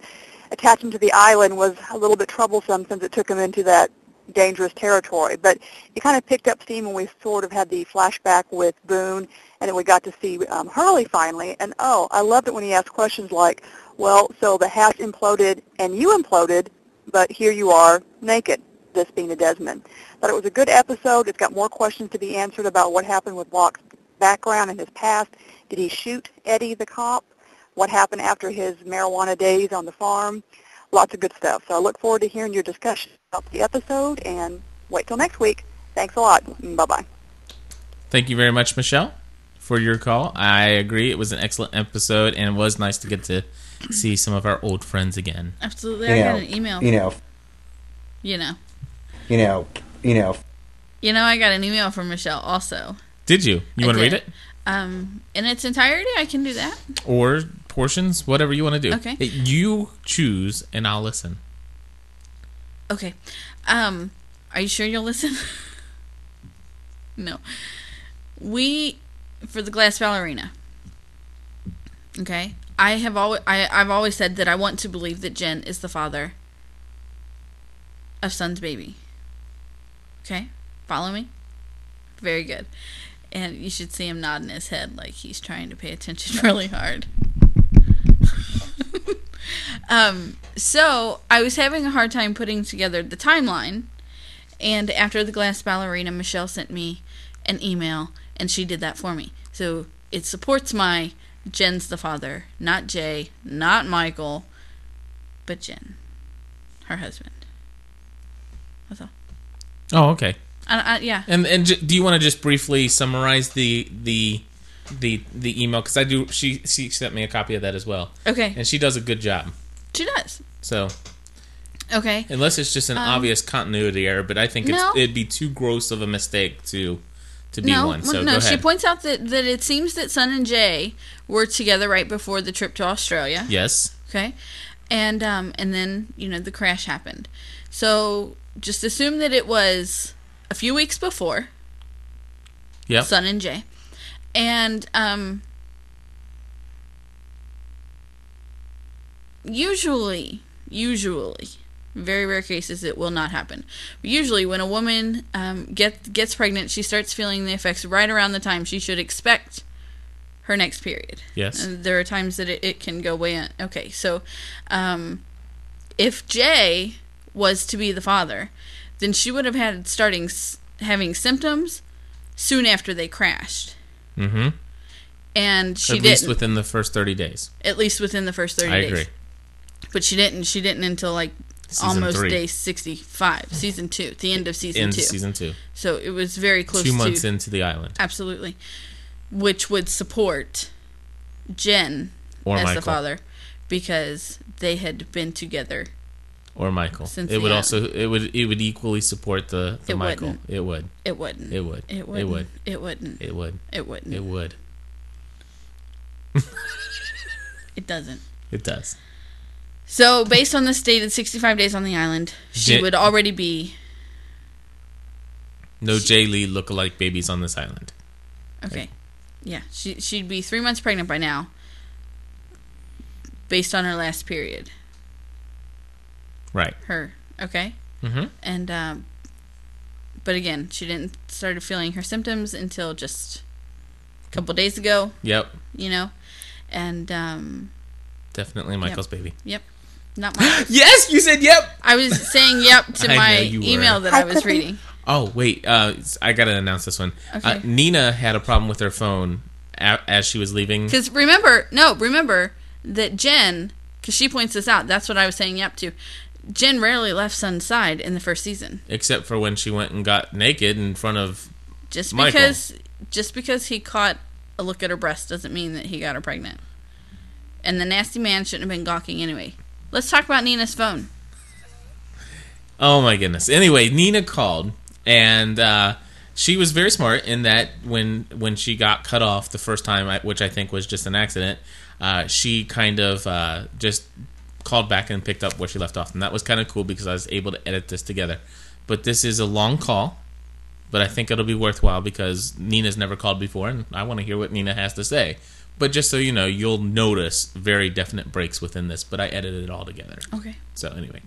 attachment to the island was a little bit troublesome since it took him into that dangerous territory. But it kind of picked up steam when we sort of had the flashback with Boone, and then we got to see um, Hurley finally. And oh, I loved it when he asked questions like, well, so the hatch imploded and you imploded, but here you are naked, this being a Desmond. Thought it was a good episode. It's got more questions to be answered about what happened with Locke's background and his past. Did he shoot Eddie the cop? What happened after his marijuana days on the farm? Lots of good stuff. So I look forward to hearing your discussion about the episode and wait till next week. Thanks a lot. Bye-bye. Thank you very much, Michelle, for your call. I agree. It was an excellent episode, and it was nice to get to see some of our old friends again. Absolutely. You I know, got an email. you know, You know. you know, you know. You know, I got an email from Michelle also. Did you? You I want to read it? Um, in its entirety, I can do that. Or portions? Whatever you want to do. Okay. You choose, and I'll listen. Okay. Um, are you sure you'll listen? no. We for the glass ballerina. Okay. I have always I, I've always said that I want to believe that Jin is the father of Sun's baby. Okay? Follow me? Very good. And you should see him nodding his head like he's trying to pay attention really hard. um, so I was having a hard time putting together the timeline, and after the glass ballerina, Michelle sent me an email, and she did that for me. So it supports my Jin's the father, not Jae, not Michael, but Jin, her husband. That's all. Oh, okay. I, I, yeah. And and j- do you want to just briefly summarize the the the the email because I do she she sent me a copy of that as well. Okay. And she does a good job. She does. So Okay. unless it's just an Um, obvious continuity error, but I think it's, no. it'd be too gross of a mistake to to be no, one. So no. She points out that, that it seems that Sun and Jae were together right before the trip to Australia. yes. Okay, and um, and then you know the crash happened. So just assume that it was a few weeks before. Yeah. Sun and Jae, and um, usually, usually, very rare cases it will not happen. But usually, when a woman um, get, gets pregnant, she starts feeling the effects right around the time she should expect her next period. Yes. And there are times that it, it can go way in. Okay, so um, if Jae was to be the father, then she would have had starting s- having symptoms soon after they crashed, Mm-hmm. and she At didn't. least within the first thirty days. at least within the first thirty I days. agree. But she didn't. She didn't until like Season almost three. day sixty-five, season two, the end of season two. season two. So it was very close. Two months to, into the island. Absolutely. which would support Jin Or as the Michael. father because they had been together. Or Michael. Since it would also it would it would equally support the, the It Michael. wouldn't. It would. It wouldn't. It would. It It wouldn't. would. It wouldn't. It would. It wouldn't. It would. It doesn't. It does. So, based on the stated 65 days on the island, she Jin- would already be No Jae Lee look-alike babies on this island. okay. Yeah, she she'd be three months pregnant by now, based on her last period. Right. Her okay, Mhm. and um, but again, she didn't started feeling her symptoms until just a couple days ago. Yep. You know, and um, Definitely Michael's baby. Yep. Not Michael's. yes, you said yep. I was saying yep to my know you were. email that I was reading. Oh wait, uh, I gotta announce this one. Uh, Okay. Nina had a problem with her phone a- as she was leaving. Because remember, no, remember that Jin, because she points this out. That's what I was saying yep to. Jin rarely left Sun's side in the first season. Except for when she went and got naked in front of Just Michael. because, just because he caught a look at her breast doesn't mean that he got her pregnant. And the nasty man shouldn't have been gawking anyway. Let's talk about Nina's phone. Oh my goodness. Anyway, Nina called and uh, she was very smart in that when when she got cut off the first time, which I think was just an accident, uh, she kind of uh, just called back and picked up where she left off, and that was kind of cool because I was able to edit this together. But this is a long call, but I think it'll be worthwhile because Nina's never called before, and I want to hear what Nina has to say. But just so you know, you'll notice very definite breaks within this, but I edited it all together. Okay. So anyway,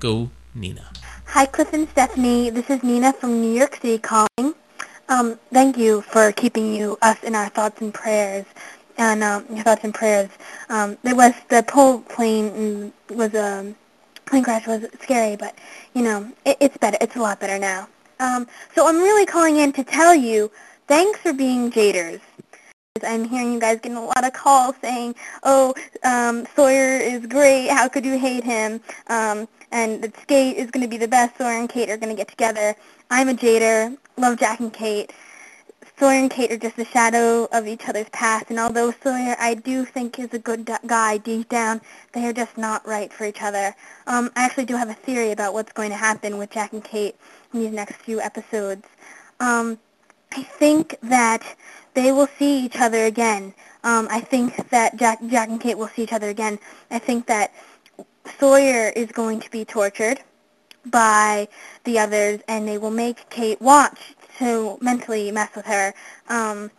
go Nina. Hi, Cliff and Stephanie. This is Nina from New York City calling. Um, thank you for keeping you us in our thoughts and prayers. And um, thoughts and prayers. Um, there was the pole plane was a um, plane crash was scary, but you know it, it's better. It's a lot better now. Um, so I'm really calling in to tell you thanks for being jaders. I'm hearing you guys getting a lot of calls saying, "Oh, um, Sawyer is great. How could you hate him?" Um, and that Skate is going to be the best. Sawyer and Kate are going to get together. I'm a Jader. Love Jack and Kate. Sawyer and Kate are just a shadow of each other's past, and although Sawyer I do think is a good guy deep down, they are just not right for each other. Um, I actually do have a theory about what's going to happen with Jack and Kate in these next few episodes. Um, I think that they will see each other again. Um, I think that Jack, Jack and Kate will see each other again. I think that Sawyer is going to be tortured by the others, and they will make Kate watch to mentally mess with her. Um,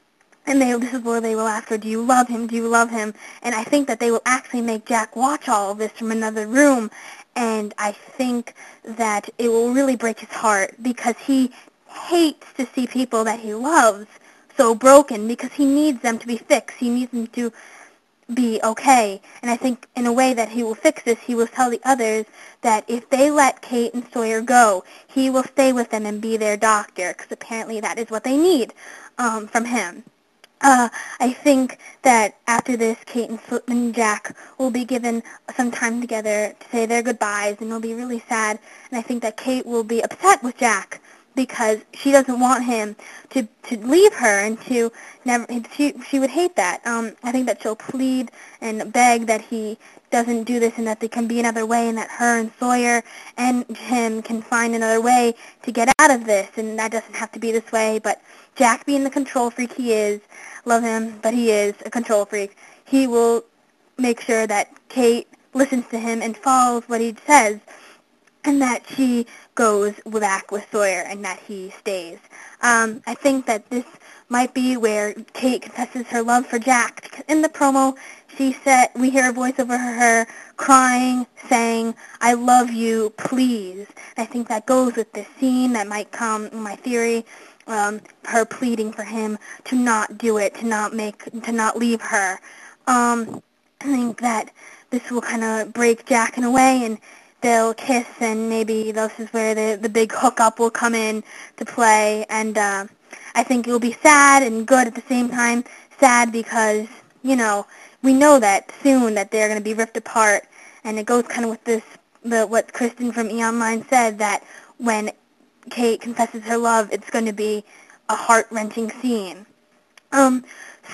and they, this is where they will ask her, do you love him? Do you love him? And I think that they will actually make Jack watch all of this from another room. And I think that it will really break his heart because he hates to see people that he loves so broken because he needs them to be fixed. He needs them to be okay. And I think in a way that he will fix this, he will tell the others that if they let Kate and Sawyer go, he will stay with them and be their doctor because apparently that is what they need um, from him. Uh, I think that after this, Kate and, Sl- and Jack will be given some time together to say their goodbyes, and it'll be really sad. And I think that Kate will be upset with Jack because she doesn't want him to to leave her and to never. She she would hate that. Um, I think that she'll plead and beg that he doesn't do this and that there can be another way and that her and Sawyer and him can find another way to get out of this and that doesn't have to be this way. But Jack being the control freak he is, love him, but he is a control freak. He will make sure that Kate listens to him and follows what he says and that she goes back with Sawyer and that he stays. Um, I think that this might be where Kate confesses her love for Jack. Because in the promo, she said we hear a voice over her crying, saying, "I love you, please." And I think that goes with this scene that might come in my theory. Um, her pleading for him to not do it, to not make, to not leave her. Um, I think that this will kind of break Jack in a way, and they'll kiss, and maybe this is where the the big hookup will come in to play. And uh, I think it will be sad and good at the same time. Sad because you know we know that soon that they're going to be ripped apart, and it goes kind of with this the what Kristin from Eon Line said that when Kate confesses her love, it's going to be a heart wrenching scene. Um,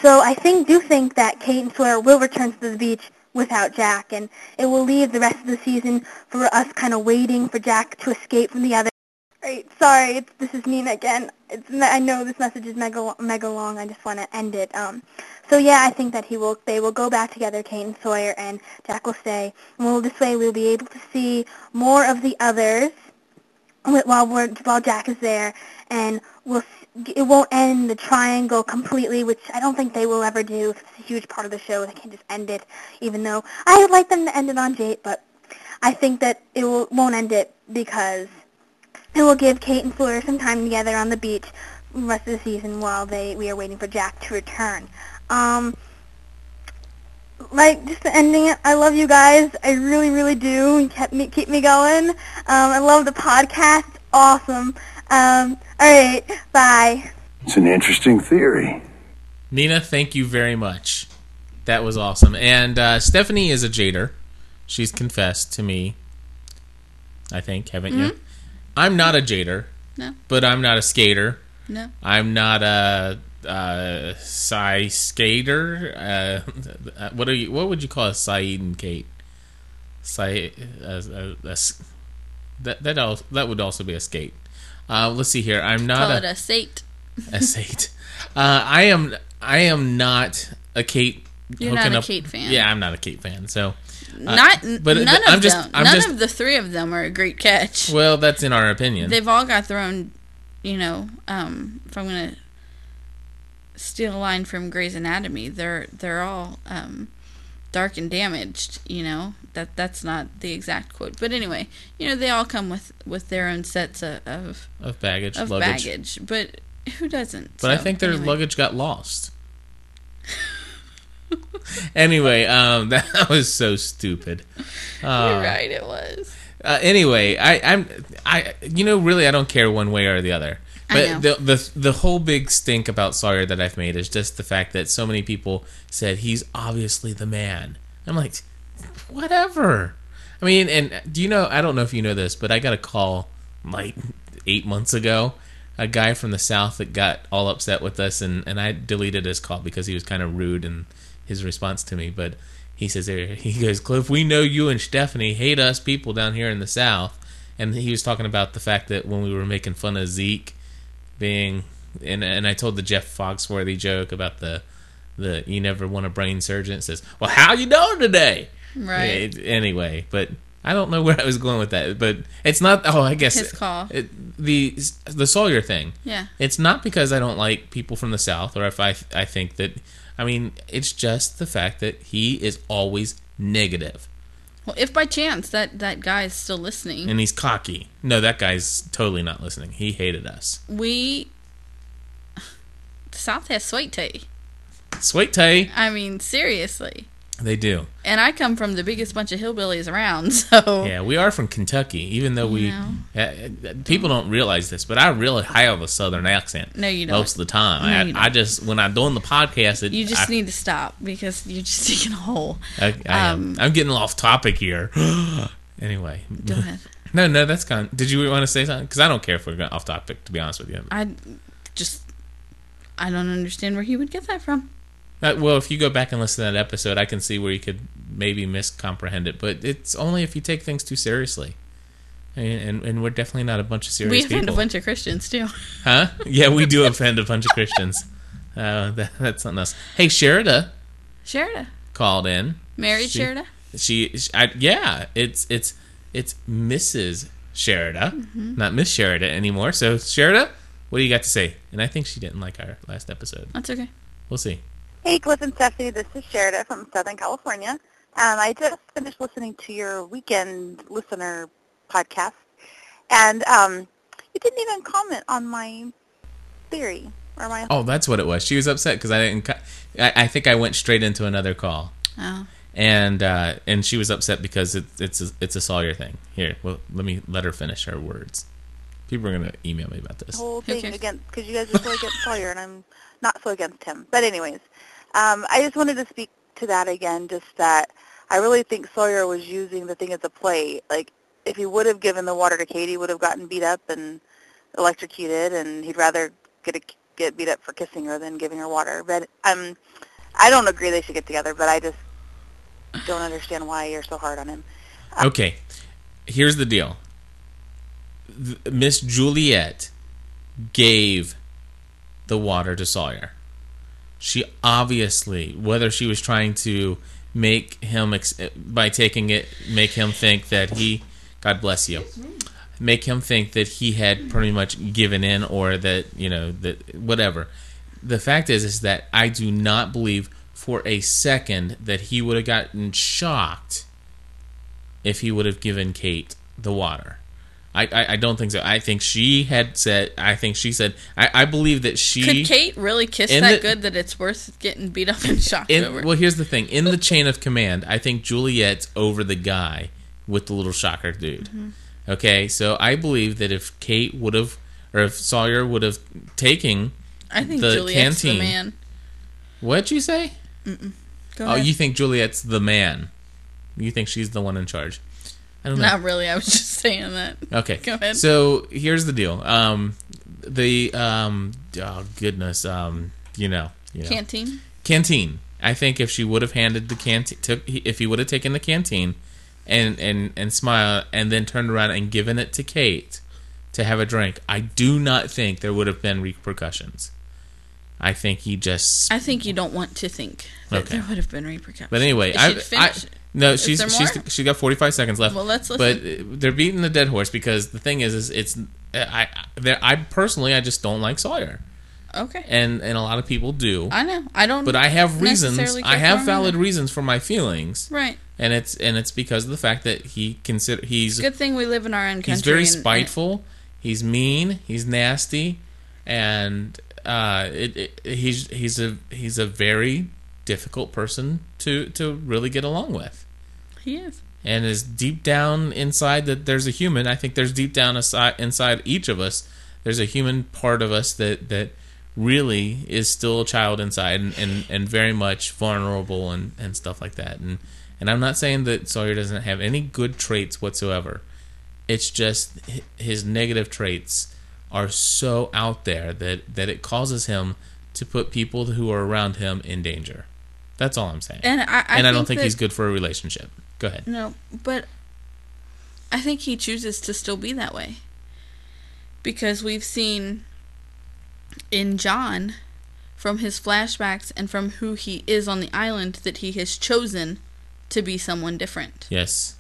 so I think do think that Kate and Sawyer will return to the beach without Jack, and it will leave the rest of the season for us kind of waiting for Jack to escape from the other. Right, sorry, this is Nina again. It's, I know this message is mega mega long. I just want to end it. Um, so yeah, I think that he will. They will go back together, Kate and Sawyer, and Jack will stay. Well, this way we'll be able to see more of the others while we're while Jack is there, and we'll. It won't end the triangle completely, which I don't think they will ever do. It's a huge part of the show. They can't just end it, even though I would like them to end it on Jate, but I think that it will, won't end it because it will give Kate and Fleur some time together on the beach the rest of the season while they we are waiting for Jack to return. Um, like just the ending it. I love you guys. I really, really do. You kept me keep me going. Um, I love the podcast. Awesome. Um, all right. Bye. It's an interesting theory. Nina, thank you very much. That was awesome. And uh, Stephanie is a jader. She's confessed to me. I think, haven't you? Mhm. I'm not a jader. No. But I'm not a skater. No. I'm not a uh, Psy skater. Uh, what are you? What would you call a Sayid and Kate? Psy, uh, uh, a s- that that al- that would also be a skate. Uh, let's see here. I'm not Call a, it a sate. a sate. Uh, I am I am not a Kate. You're not a up- Kate fan. Yeah, I'm not a Kate fan. So, uh, Not but none I'm of just them. I'm none just of the three of them are a great catch. well. That's in our opinion. They've all got their own, you know. Um, if I'm gonna steal a line from Grey's Anatomy, they're they're all um, dark and damaged. You know that that's not the exact quote, but anyway, you know they all come with with their own sets of of, Of baggage, of luggage. baggage. But who doesn't? But I think their anyway. luggage got lost. anyway, um, that was so stupid. Uh, You're right. It was. Uh, anyway, I, I'm, I, you know, really, I don't care one way or the other. But the the the whole big stink about Sawyer that I've made is just the fact that so many people said he's obviously the man. I'm like, whatever. I mean, and do you know? I don't know if you know this, but I got a call like eight months ago. A guy from the south that got all upset with us, and and I deleted his call because he was kind of rude in his response to me. But he says, he goes, Cliff, we know you and Stephanie hate us people down here in the south, and he was talking about the fact that when we were making fun of Zeke being, and and I told the Jeff Foxworthy joke about the the you never want a brain surgeon. It says, well, how you doing today? Right. Yeah, anyway, but I don't know where I was going with that. But it's not. Oh, I guess His call. It, the the Sawyer thing. Yeah. It's not because I don't like people from the South, or if I I think that. I mean, it's just the fact that he is always negative, Well, if by chance that that guy is still listening, and he's cocky. No, that guy's totally not listening. He hated us. we the South has sweet tea. Sweet tea. I mean, seriously. They do. And I come from the biggest bunch of hillbillies around, so Yeah, we are from Kentucky, even though we You uh, uh, people don't realize this, but I really have a Southern accent. No, you don't. Most of the time, No, I, I just when I'm doing the podcast, it, you just I, need to stop because you're just digging a hole. I, I um, am. I'm getting off topic here. anyway, Go ahead. No, no, that's kind. Did you want to say something? Because I don't care if we're going off topic. To be honest with you, I just I don't understand where he would get that from. Uh, well, if you go back and listen to that episode, I can see where you could maybe miscomprehend it. But it's only if you take things too seriously, and and, and we're definitely not a bunch of serious we offend people. a bunch of Christians too. Huh? Yeah, we do offend a bunch of Christians. Uh, that, that's something else. Hey, Sherida Sherida, called in. married She- Sherida. She, she I, yeah, it's it's it's Mrs. Sherida, Mhm. not Miss Sherida anymore. So Sherida, what do you got to say? And I think she didn't like our last episode. That's okay. We'll see. Hey, Cliff and Stephanie, this is Sherida from Southern California. Um, I just finished listening to your weekend listener podcast, and um, you didn't even comment on my theory or my. Oh, that's what it was. She was upset because I didn't. cu- I, I think I went straight into another call. Oh. and uh, and she was upset because it, it's a, it's a Sawyer thing. Here, well, let me let her finish her words. People are gonna email me about this. whole thing against because you guys are so against Sawyer and I'm not so against him. But anyways, um, I just wanted to speak to that again. Just that I really think Sawyer was using the thing as a play. Like if he would have given the water to Katie, would have gotten beat up and electrocuted, and he'd rather get a get beat up for kissing her than giving her water. But um, I don't agree they should get together, but I just don't understand why you're so hard on him. Okay, here's the deal. Miss Juliet gave the water to Sawyer. She obviously, whether she was trying to make him by taking it, make him think that he, God bless you, make him think that he had pretty much given in or that you know that whatever. The fact is, is that I do not believe for a second that he would have gotten shocked if he would have given Kate the water. I, I, I don't think so. I think she had said. I think she said. I, I believe that she Could Kate really kiss that the- good that it's worth getting beat up and shocked in, over? well, here's the thing. In the chain of command, I think Juliet's over the guy with the little shocker dude. Mhm. Okay, so I believe that if Kate would have, or if Sawyer would have taken I think the Juliet's canteen. the man. What'd you say? Oh, you think Juliet's the man? You think she's the one in charge? I don't know. Not really. I was just saying that. Okay. Go ahead. So here's the deal. Um, the um, oh goodness, um, you know, you know. Canteen? Canteen. I think if she would have handed the canteen, took if he would have taken the canteen, and and and smiled, and then turned around and given it to Kate to have a drink, I do not think there would have been repercussions. I think he just. I think you don't want to think that Okay. there would have been repercussions. But anyway, I, I? No, Is she's she's more? she got forty five seconds left. Well, let's But listen. uh, they're beating the dead horse because the thing is, is it's I I, I personally I just don't like Sawyer, Okay. and and a lot of people do. I know. I don't. but I have reasons. I have valid either. reasons for my feelings. Right. And it's and it's because of the fact that he consider he's Good thing we live in our own country. he's very and- spiteful. He's mean. He's nasty, and uh, it, it, he's he's a he's a very difficult person to to really get along with. He is. And is deep down inside that there's a human. I think there's deep down aside, inside each of us. There's a human part of us that that really is still a child inside and, and, and very much vulnerable and, and stuff like that. And and I'm not saying that Sawyer doesn't have any good traits whatsoever. It's just his negative traits are so out there that, that it causes him to put people who are around him in danger. That's all I'm saying. And I- I and I don't think that- he's good for a relationship. Go ahead. No, but I think he chooses to still be that way. Because we've seen in John, from his flashbacks and from who he is on the island, that he has chosen to be someone different. Yes.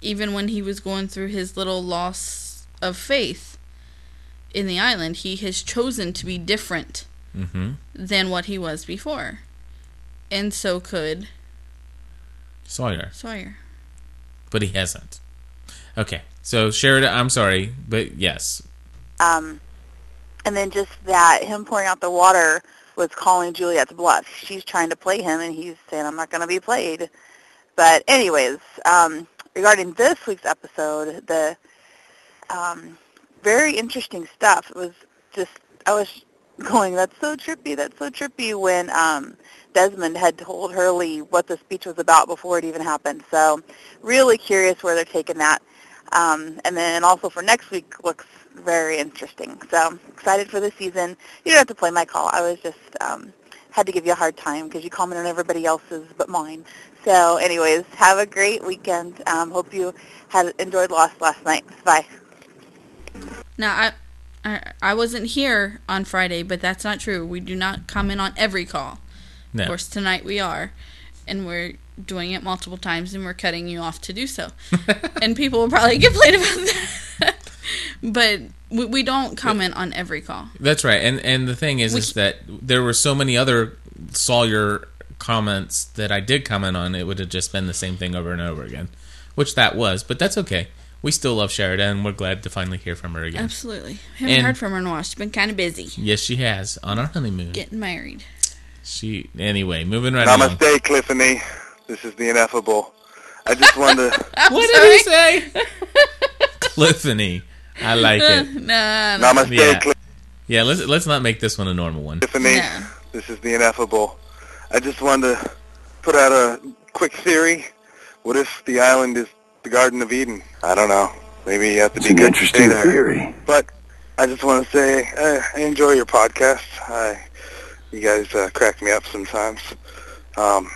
Even when he was going through his little loss of faith in the island, he has chosen to be different Mm-hmm. than what he was before. And so could Sawyer. Sawyer. But he hasn't. Okay. So Sheridan, I'm sorry, but yes. Um, and then just that him pouring out the water was calling Juliet's bluff. She's trying to play him, and he's saying, "I'm not going to be played." But anyways, um, regarding this week's episode, the um, very interesting stuff. It was just I was going, "That's so trippy. That's so trippy." When um, Desmond had told Hurley what the speech was about before it even happened. So really curious where they're taking that. Um, and then also for next week looks very interesting. So excited for the season. You don't have to play my call. I was just um, had to give you a hard time because you comment on everybody else's but mine. So anyways, have a great weekend. Um, hope you had enjoyed Lost last night. Bye. Now, I, I I wasn't here on Friday, but that's not true. We do not comment on every call. No. Of course, tonight we are, and we're doing it multiple times, and we're cutting you off to do so. and people will probably complain about that. but we, we don't comment on every call. That's right. And and the thing is, is that there were so many other Sawyer comments that I did comment on. It would have just been the same thing over and over again, which that was. But that's okay. We still love Sheridan. and We're glad to finally hear from her again. Absolutely. Haven't And- heard from her in a while. She's been kind of busy Yes, she has on our honeymoon. getting married. She anyway, moving right along. Namaste, Cliffany. This is the ineffable. I just wanted to. what did he say? Cliffany. I like it. nah, Namaste, Yeah. Cliff- Yeah, let's let's not make this one a normal one. Tiffany. This is the ineffable. I just wanted to put out a quick theory. What if the island is the Garden of Eden? I don't know. Maybe you have to It's be an good to stay interesting there. theory. But I just want to say uh, I enjoy your podcast. I, you guys uh, crack me up sometimes. Um,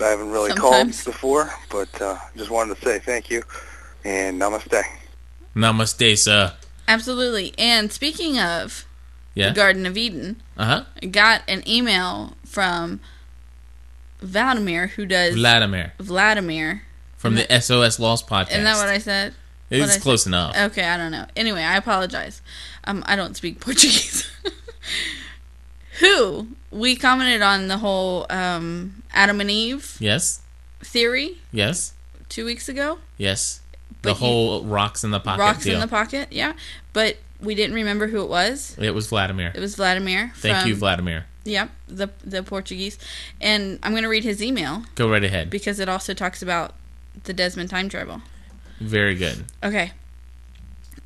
I haven't really Sometimes. called before, but uh, just wanted to say thank you and namaste. Namaste, sir. Absolutely. And speaking of Yeah. the Garden of Eden, Uh huh. I got an email from Vladimir, who does Vladimir Vladimir. From the SOS Lost podcast. Isn't that what I said? It's close say? enough. Okay, I don't know. Anyway, I apologize. Um, I don't speak Portuguese. who we commented on the whole um, Adam and Eve Yes. theory Yes. two weeks ago. Yes. The But you- whole rocks in the pocket Rocks deal. in the pocket, yeah. But we didn't remember who it was. it was Vladimir. It was Vladimir. Thank you, Vladimir. Yep, the the Portuguese, and I'm going to read his email Go right ahead. because it also talks about the Desmond time travel. Very good. Okay.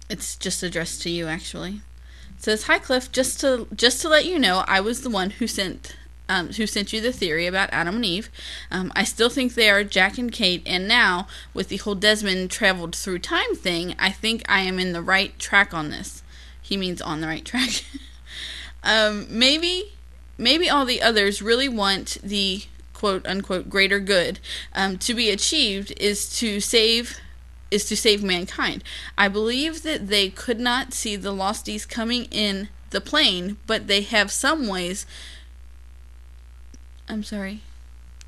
It's just addressed to you actually. It says, "Hi Cliff, just to just to let you know, I was the one who sent um, who sent you the theory about Adam and Eve. Um, I still think they are Jack and Kate, and now with the whole Desmond traveled through time thing, I think I am in the right track on this. He means on the right track. um, maybe maybe all the others really want the quote unquote greater good um, to be achieved is to save is to save mankind. I believe that they could not see the losties coming in the plane, but they have some ways. I'm sorry.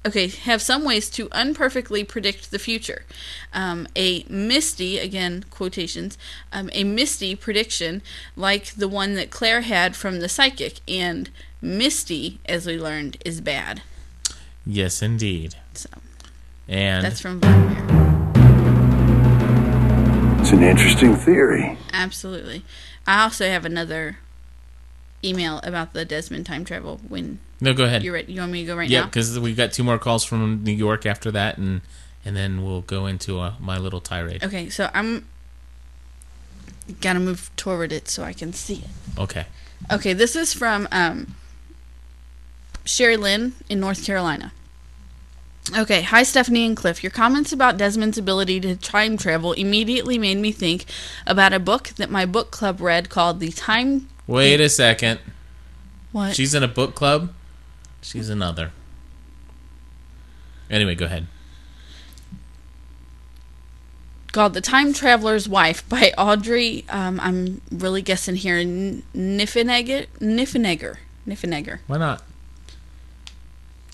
Okay, have some ways to unperfectly predict the future. Um, a misty, again, quotations, um, a misty prediction like the one that Claire had from the psychic. And misty, as we learned, is bad. Yes, indeed. So And that's from Vladimir. It's an interesting theory. Absolutely. I also have another email about the Desmond time travel when no, go ahead. you're ready. You want me to go right yeah, now? Yeah, because we've got two more calls from New York after that, and and then we'll go into uh, my little tirade. Okay, so I'm gotta move toward it so I can see it. Okay. Okay, this is from um, Sherry Lynn in North Carolina. Okay, hi Stephanie and Cliff. Your comments about Desmond's ability to time travel immediately made me think about a book that my book club read called The Time. Wait a second. What? She's in a book club. She's another. Anyway, go ahead. called The Time Traveler's Wife by Audrey, um, I'm really guessing here, Niffenegger? Niffenegger. Niffenegger. Why not?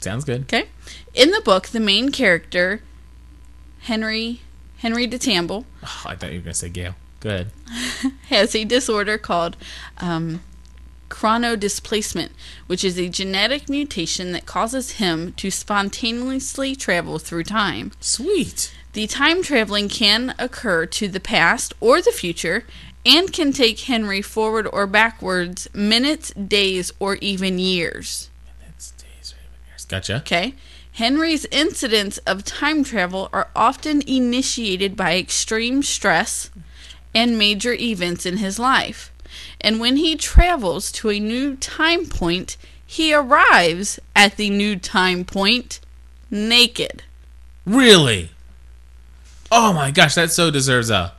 Sounds good. Okay. In the book, the main character, Henry Henry DeTamble, Oh, I thought you were gonna say Gail. Go ahead. has a disorder called um, chronodisplacement, which is a genetic mutation that causes him to spontaneously travel through time. Sweet. The time traveling can occur to the past or the future and can take Henry forward or backwards minutes, days, or even years. Gotcha. Okay. Henry's incidents of time travel are often initiated by extreme stress and major events in his life. And when he travels to a new time point, he arrives at the new time point naked. Really? Oh my gosh, that so deserves a.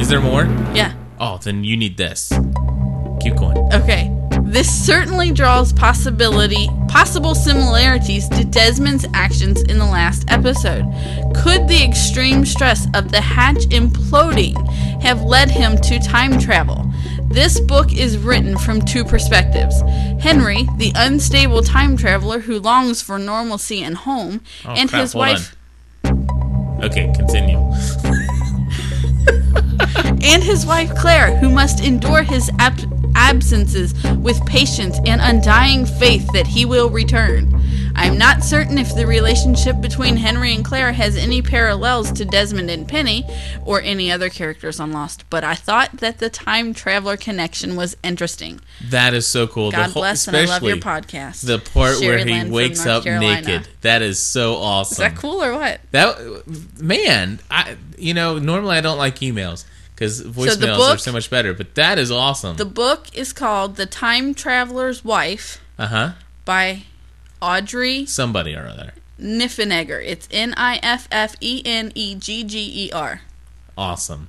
Is there more? Yeah. Oh, then you need this. Keep going. Okay. This certainly draws possibility possible similarities to Desmond's actions in the last episode. Could the extreme stress of the hatch imploding have led him to time travel? This book is written from two perspectives. Henry, the unstable time traveler who longs for normalcy and home, Oh, and crap, his wife Okay, continue. and his wife Claire, who must endure his ab- absences with patience and undying faith that he will return. I'm not certain if the relationship between Henry and Claire has any parallels to Desmond and Penny or any other characters on Lost, but I thought that the time traveler connection was interesting. That is so cool. God whole- bless and I love your podcast. The part Sherry where he Lynn wakes up Carolina. naked. That is so awesome. Is that cool or what? That man, I you know normally I don't like emails because voicemails are book- so much better, but that is awesome. The book is called The Time Traveler's Wife Uh huh. by Audrey Somebody or other. Niffenegger. It's N I F F E N E G G E R. Awesome.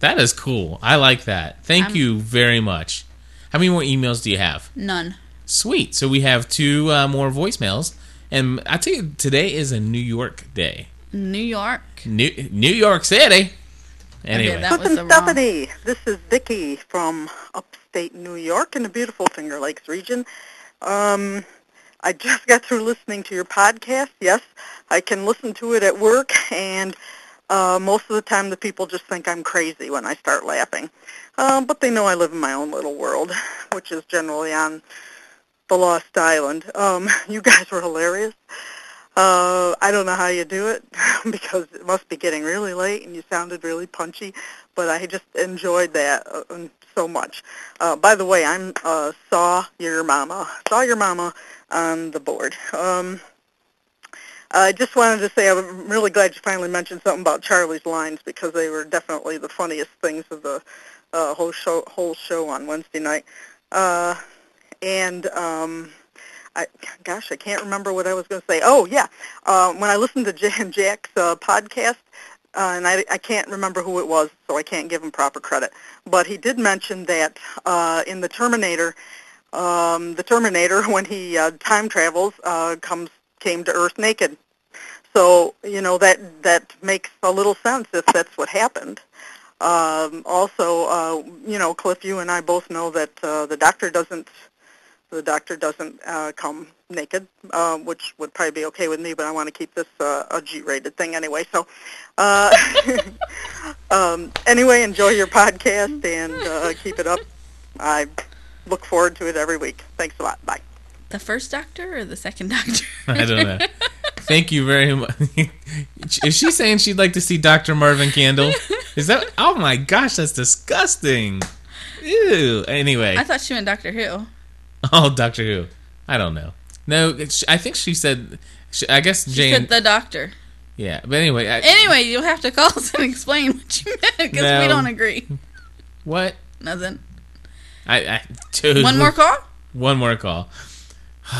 That is cool. I like that. Thank I'm- you very much. How many more emails do you have? None. Sweet. So we have two uh, more voicemails, and I tell you, today is a New York day. New York. New New York City. Anyway, that was Listen, the wrong. Stephanie, this is Vicki from upstate New York in the beautiful Finger Lakes region. Um, I just got through listening to your podcast. Yes, I can listen to it at work, and uh, most of the time the people just think I'm crazy when I start laughing. Um, but they know I live in my own little world, which is generally on the Lost Island. Um, you guys were hilarious. Uh, I don't know how you do it because it must be getting really late and you sounded really punchy, but I just enjoyed that uh, um, so much. Uh, by the way, I'm uh, saw your mama, saw your mama on the board. Um, I just wanted to say I'm really glad you finally mentioned something about Charlie's lines because they were definitely the funniest things of the uh, whole show whole show on Wednesday night. Uh, and um, I, gosh, I can't remember what I was going to say. Oh, yeah. Uh, when I listened to Jay and Jack's uh, podcast, uh, and I, I can't remember who it was, so I can't give him proper credit, but he did mention that uh, in the Terminator, um, the Terminator, when he uh, time travels, uh, comes came to Earth naked. So you know that that makes a little sense if that's what happened. Um, also, uh, you know, Cliff, you and I both know that uh, the doctor doesn't the doctor doesn't uh, come naked, uh, which would probably be okay with me, but I want to keep this uh, a G-rated thing anyway. So, uh, um, anyway, enjoy your podcast and uh, keep it up. I look forward to it every week. Thanks a lot. Bye. The first doctor or the second doctor? I don't know. Thank you very much. Is she saying she'd like to see Dr. Marvin Candle? Is that? Oh my gosh, that's disgusting. Ew. Anyway. I thought she meant Doctor Who. Oh, Doctor Who. I don't know. No, I think she said. She, I guess She Jane. said the doctor. yeah, but anyway. I, Anyway, you'll have to call us and explain what you meant because No. we don't agree. What? Nothing. I, I dude, One more call? One more call.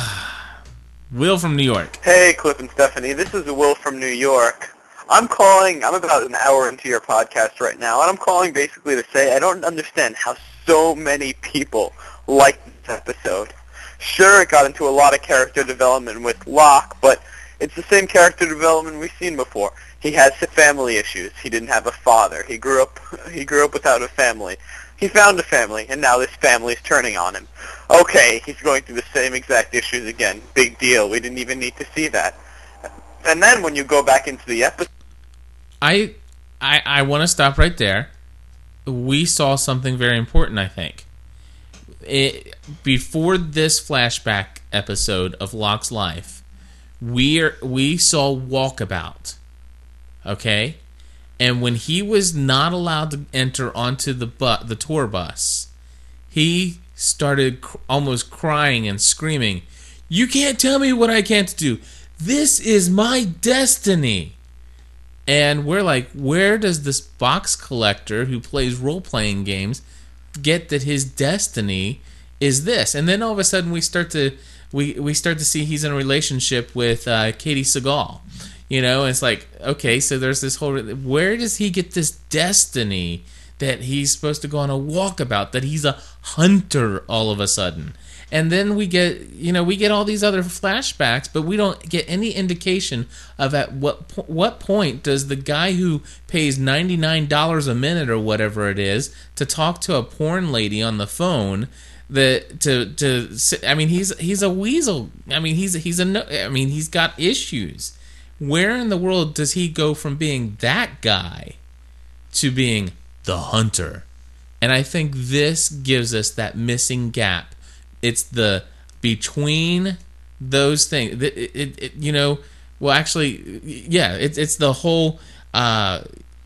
Will from New York. Hey, Cliff and Stephanie. This is Will from New York. I'm calling, I'm about an hour into your podcast right now, and I'm calling basically to say I don't understand how so many people like this episode. Sure, it got into a lot of character development with Locke, but it's the same character development we've seen before. He has family issues. He didn't have a father. He grew up he grew up without a family. He found a family, and now this family's turning on him. Okay, he's going through the same exact issues again. Big deal. We didn't even need to see that. And then when you go back into the episode, I I I want to stop right there. We saw something very important, I think. It, before this flashback episode of Locke's life, we are, we saw Walkabout. Okay? And when he was not allowed to enter onto the bu- the tour bus, he started cr- almost crying and screaming, "You can't tell me what I can't do. This is my destiny." And we're like, where does this box collector who plays role playing games get that his destiny is this? And then all of a sudden we start to we, we start to see he's in a relationship with uh, Katey Sagal. You know, it's like, okay, so there's this whole where does he get this destiny that he's supposed to go on a walkabout, that he's a hunter all of a sudden? And then we get, you know, we get all these other flashbacks, but we don't get any indication of at what po- what point does the guy who pays ninety nine dollars a minute or whatever it is to talk to a porn lady on the phone that to to I mean he's he's a weasel. I mean he's he's a I mean he's got issues. Where in the world does he go from being that guy to being the hunter? And I think this gives us that missing gap. It's the between those things. It, it, it, you know, well, actually, yeah, it's it's the whole uh,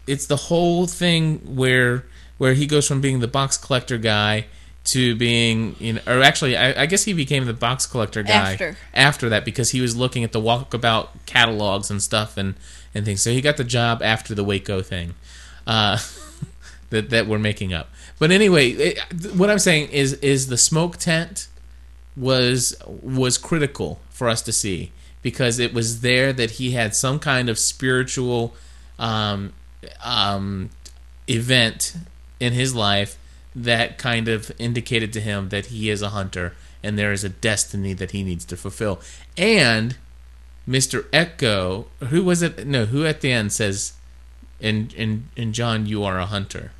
it's the whole thing where where he goes from being the box collector guy to being you know, or actually, I, I guess he became the box collector guy After. after that because he was looking at the walkabout catalogs and stuff and and things. So he got the job after the Waco thing. Uh, that that we're making up. But anyway, it, what I'm saying is is the smoke tent was was critical for us to see because it was there that he had some kind of spiritual um, um, event in his life that kind of indicated to him that he is a hunter and there is a destiny that he needs to fulfill. And Mr. Eko, who was it? No, who at the end says, "And and and John, you are a hunter."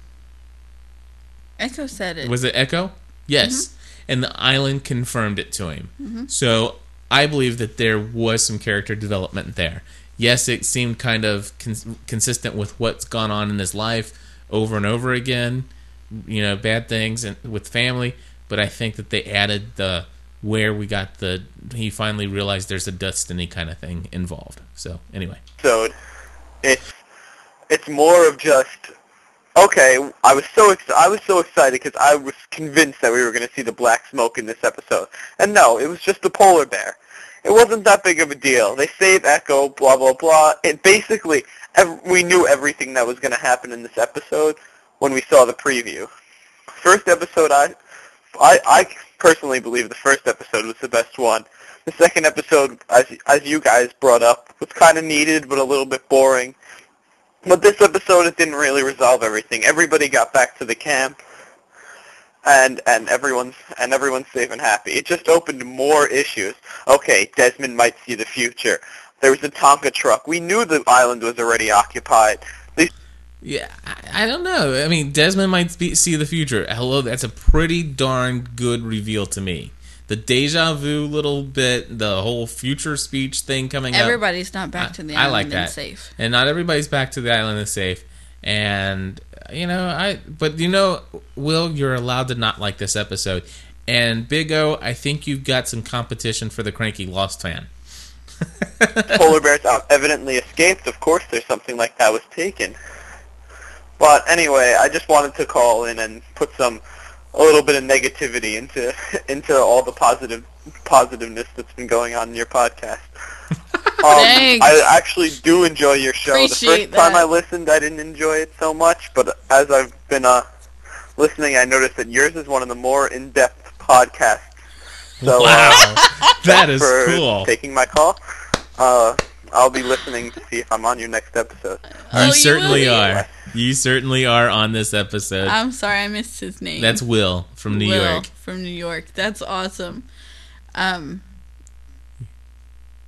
Eko said it. Was it Eko? Yes. And the island confirmed it to him. Mhm. So I believe that there was some character development there. Yes, it seemed kind of cons- consistent with what's gone on in his life over and over again. You know, bad things and with family. But I think that they added the where we got the he finally realized there's a destiny kind of thing involved. So anyway, so it's it's more of just okay. I was so ex- I was so excited because I was convinced that we were going to see the black smoke in this episode, and no, it was just the polar bear. It wasn't that big of a deal. They save Eko, blah blah blah. It basically ev- we knew everything that was going to happen in this episode when we saw the preview. First episode, I I I personally believe the first episode was the best one. The second episode, as as you guys brought up, was kind of needed but a little bit boring. But this episode, it didn't really resolve everything. Everybody got back to the camp, and and everyone's and everyone's safe and happy. It just opened more issues. Okay, Desmond might see the future. There was a Tonka truck. We knew the island was already occupied. They yeah, I, I don't know. I mean, Desmond might be, see the future. Hello, that's a pretty darn good reveal to me. The deja vu little bit, the whole future speech thing coming up. Everybody's not back to the I island like and safe. And not everybody's back to the island and safe. And you know, I but you know, Will, you're allowed to not like this episode. And Big O, I think you've got some competition for the cranky Lost fan. polar bears out evidently escaped. Of course, there's something like that was taken. But anyway, I just wanted to call in and put some a little bit of negativity into into all the positive positiveness that's been going on in your podcast. Um, I actually do enjoy your show. the Appreciate first time that. I listened, I didn't enjoy it so much, but as I've been uh, listening, I noticed that yours is one of the more in-depth podcasts. So, uh, Wow. That is for cool. Taking my call. Uh, I'll be listening to see if I'm on your next episode. Oh, you certainly are. You certainly are on this episode. I'm sorry, I missed his name. That's Will from New Will York. From New York. That's awesome. Um,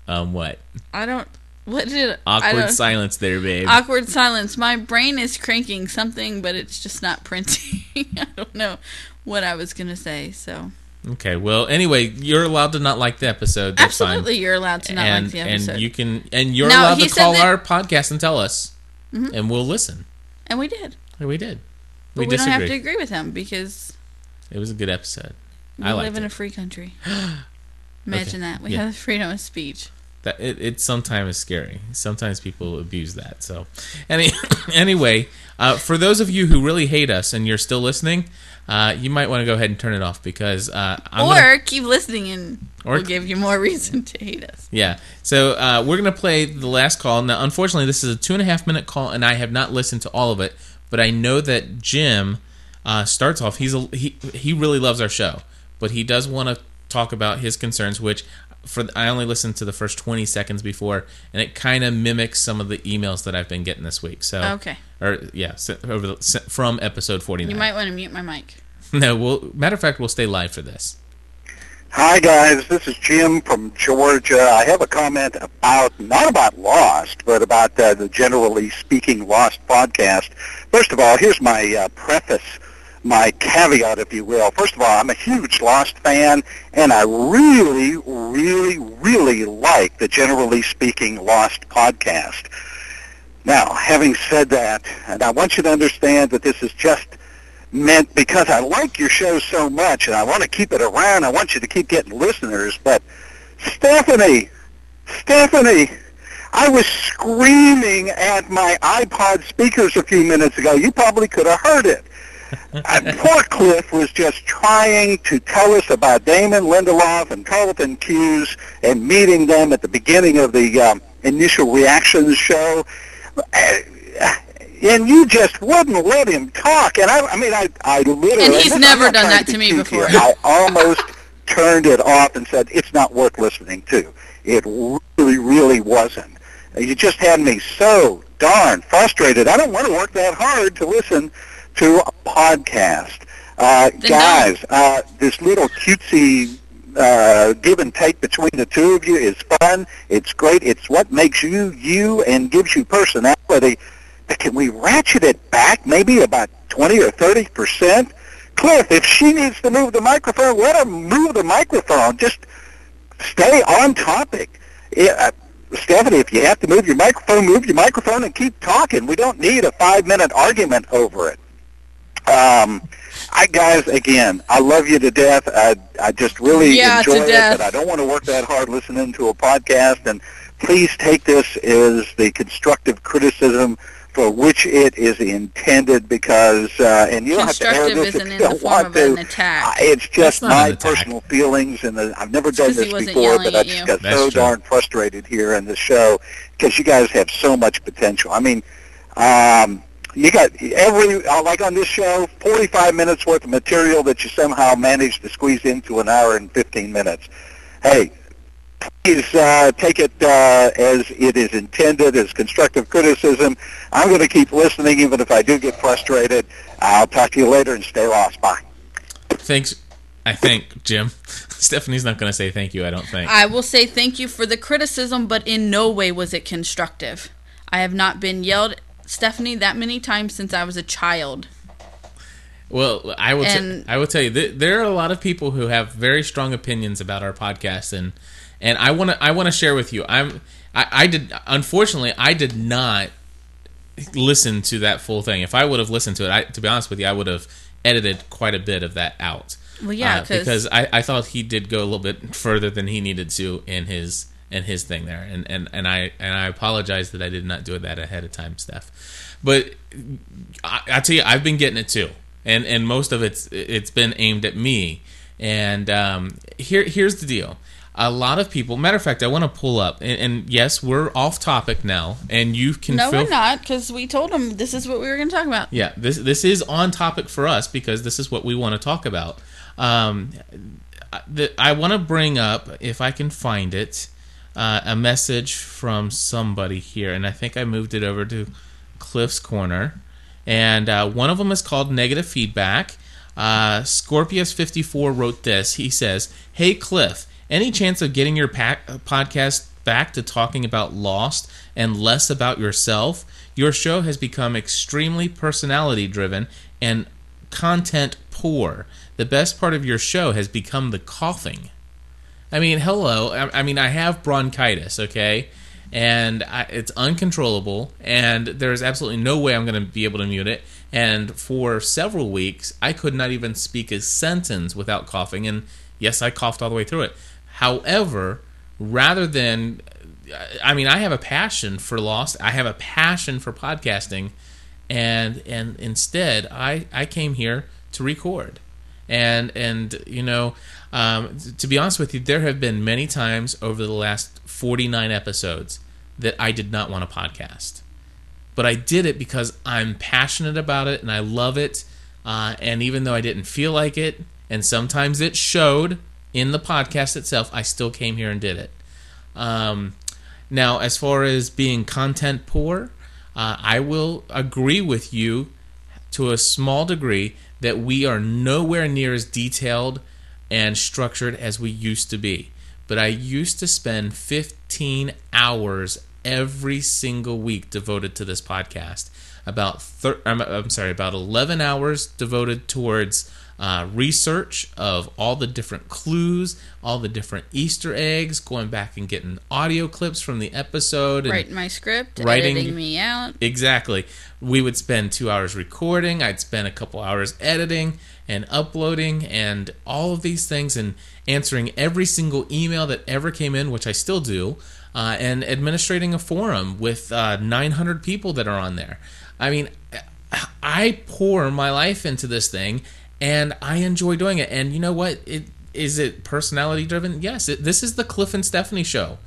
Um, what? I don't. What did I Awkward don't- silence there, babe. Awkward silence. My brain is cranking something, but it's just not printing. I don't know what I was gonna say. So Okay, well, anyway, you're allowed to not like the episode. That's absolutely, fine. you're allowed to not and, like the episode. And you can, and you're No, allowed to call that- our podcast and tell us, Mhm. and we'll listen. and we did. And we did. But we we, don't have to agree with him because It was a good episode. we I live in it. a free country. Imagine Okay, that. We yeah. have freedom of speech. That it, it sometimes is scary. Sometimes people abuse that. So, any anyway, uh, for those of you who really hate us and you're still listening, uh, you might want to go ahead and turn it off because uh, I'm or gonna- keep listening and Or- we'll give you more reason to hate us. Yeah. So uh, we're gonna play the last call. Now, unfortunately, this is a two and a half minute call, and I have not listened to all of it. But I know that Jim uh, starts off. He's a, he he really loves our show, but he does want to talk about his concerns. Which for I only listened to the first twenty seconds before, and it kind of mimics some of the emails that I've been getting this week. So Okay. Or yeah, over the, from episode 49. You might want to mute my mic. No, we'll matter of fact, we'll stay live for this. Hi guys, this is Jim from Georgia. I have a comment about not about Lost, but about uh, the generally speaking Lost podcast. First of all, here's my uh, preface, my caveat, if you will. First of all, I'm a huge Lost fan, and I really, really, really like the generally speaking Lost podcast. Now, having said that, and I want you to understand that this is just meant because I like your show so much and I want to keep it around. I want you to keep getting listeners. But Stephanie, Stephanie, I was screaming at my iPod speakers a few minutes ago. You probably could have heard it. Uh, Poor Cliff was just trying to tell us about Damon Lindelof and Carlton Cuse and meeting them at the beginning of the um, initial reactions show. Uh, and you just wouldn't let him talk. And I, I mean, I, I literally. And he's never done that be to me before. I almost turned it off and said it's not worth listening to. It really, really wasn't. You just had me so darn frustrated. I don't want to work that hard to listen to a podcast. Uh, guys, uh, this little cutesy uh, give and take between the two of you is fun. It's great. It's what makes you you and gives you personality. But can we ratchet it back maybe about 20 or 30 percent? Cliff, if she needs to move the microphone, let her move the microphone. Just stay on topic. Yeah, uh, Stephanie, if you have to move your microphone, move your microphone and keep talking. We don't need a five-minute argument over it. Um, I guys, again, I love you to death. I I just really Yeah, enjoy it, death. but I don't want to work that hard listening to a podcast. And please take this as the constructive criticism for which it is intended, because uh, and you don't have to air Constructive this if you the don't want to. Uh, It's just my personal feelings, and uh, I've never done 'cause he this before, but I at just you. got That's so true. darn frustrated here in the show because you guys have so much potential. I mean, um, you got every uh, like on this show, 45 minutes worth of material that you somehow managed to squeeze into an hour and 15 minutes. Hey, please uh, take it uh, as it is intended, as constructive criticism. I'm going to keep listening, even if I do get frustrated. I'll talk to you later and stay lost. Bye. Thanks. I think Jim. Stephanie's not going to say thank you. I don't think. I will say thank you for the criticism, but in no way was it constructive. I have not been yelled, Stephanie, that many times since I was a child. Well, I will. And- T- I will tell you, th- there are a lot of people who have very strong opinions about our podcast, and and I want to. I want to share with you. I'm. I, I did. Unfortunately, I did not listen to that full thing. If I would have listened to it, I, to be honest with you, I would have edited quite a bit of that out. Well, yeah, Uh, 'cause- because I, I thought he did go a little bit further than he needed to in his in his thing there, and and and I and I apologize that I did not do that ahead of time, Steph. But I, I tell you, I've been getting it too, and and most of it's it's been aimed at me. And um, here here's the deal: a lot of people. Matter of fact, I want to pull up, and, and yes, we're off topic now, and you can no, we're not, because we told them this is what we were going to talk about. yeah, this this is on topic for us because this is what we want to talk about. Um, the, I want to bring up, if I can find it, uh, a message from somebody here, and I think I moved it over to Cliff's Corner, and uh, one of them is called Negative Feedback. Uh, Scorpius54 wrote this. He says, Hey Cliff, any chance of getting your podcast back to talking about Lost and less about yourself? Your show has become extremely personality driven and content poor. The best part of your show has become the coughing. I mean, hello. I, I mean, I have bronchitis, okay? And I, it's uncontrollable, and there's absolutely no way I'm going to be able to mute it. And for several weeks, I could not even speak a sentence without coughing. And yes, I coughed all the way through it. However, rather than, I mean, I have a passion for Lost, I have a passion for podcasting, and and instead, I I came here to record and and you know um, to be honest with you there have been many times over the last 49 episodes that i did not want to podcast. But i did it because i'm passionate about it and i love it uh, and even though i didn't feel like it and sometimes it showed in the podcast itself i still came here and did it. Um, now as far as being content poor uh, i will agree with you to a small degree that we are nowhere near as detailed and structured as we used to be. But I used to spend 15 hours every single week devoted to this podcast. About thir- I'm, I'm sorry, about 11 hours devoted towards uh, research of all the different clues, all the different Easter eggs, going back and getting audio clips from the episode, and Writing my script, writing- editing me out. Exactly. We would spend two hours recording. I'd spend a couple hours editing and uploading and all of these things and answering every single email that ever came in, which I still do, uh, and administrating a forum with uh, 900 people that are on there. I mean, I pour my life into this thing and I enjoy doing it. And you know what? It is it personality driven? Yes. It, this is the Cliff and Stephanie show.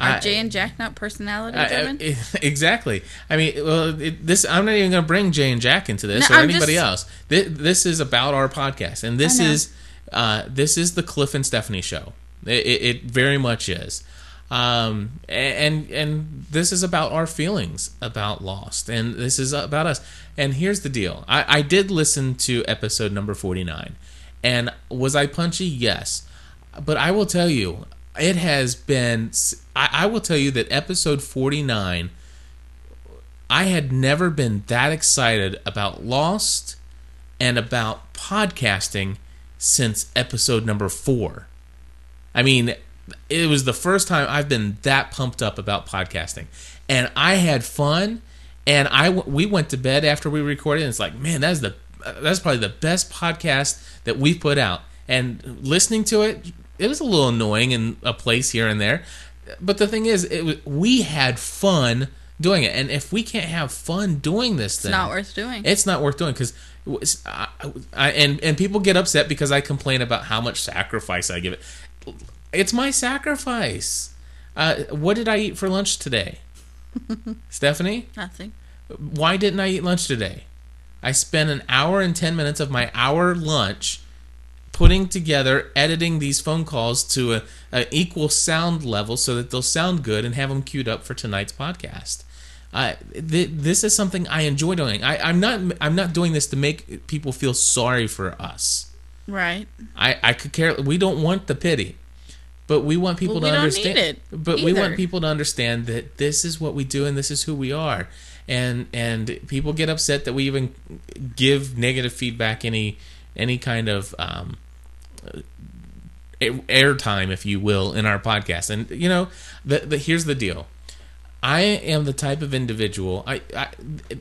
Are I- Jay and Jack not personality I- I- driven? exactly. I mean, well, it, this I'm not even going to bring Jay and Jack into this No, or I'm anybody just- else. This, this is about our podcast, and this is uh, this is the Cliff and Stephanie show. It, it, it very much is. Um, and and this is about our feelings about Lost, and this is about us. And here's the deal: I, I did listen to episode number forty nine, and was I punchy? Yes, but I will tell you, it has been. I, I will tell you that episode forty nine. I had never been that excited about Lost and about podcasting since episode number four. I mean, it was the first time I've been that pumped up about podcasting, and I had fun. And I we went to bed after we recorded, and it's like, man, that's the that's probably the best podcast that we've put out. And listening to it, it was a little annoying in a place here and there, but the thing is, it was, we had fun doing it. And if we can't have fun doing this, It's not worth doing. It's not worth doing because. I, I, and and people get upset because I complain about how much sacrifice I give it. It's my sacrifice. Uh, what did I eat for lunch today, Stephanie? Nothing. Why didn't I eat lunch today? I spent an hour and 10 minutes of my hour lunch putting together, editing these phone calls to a, a equal sound level so that they'll sound good and have them queued up for tonight's podcast. Uh, th- this is something I enjoy doing. I, I'm not. I'm not doing this to make people feel sorry for us. Right. I, I could care. We don't want the pity, but we want people Well, to we don't understand. but we want people to understand that this is what we do and this is who we are. And and people get upset that we even give negative feedback any any kind of um, airtime, if you will, in our podcast. And you know, the, the here's the deal. I am the type of individual. I, I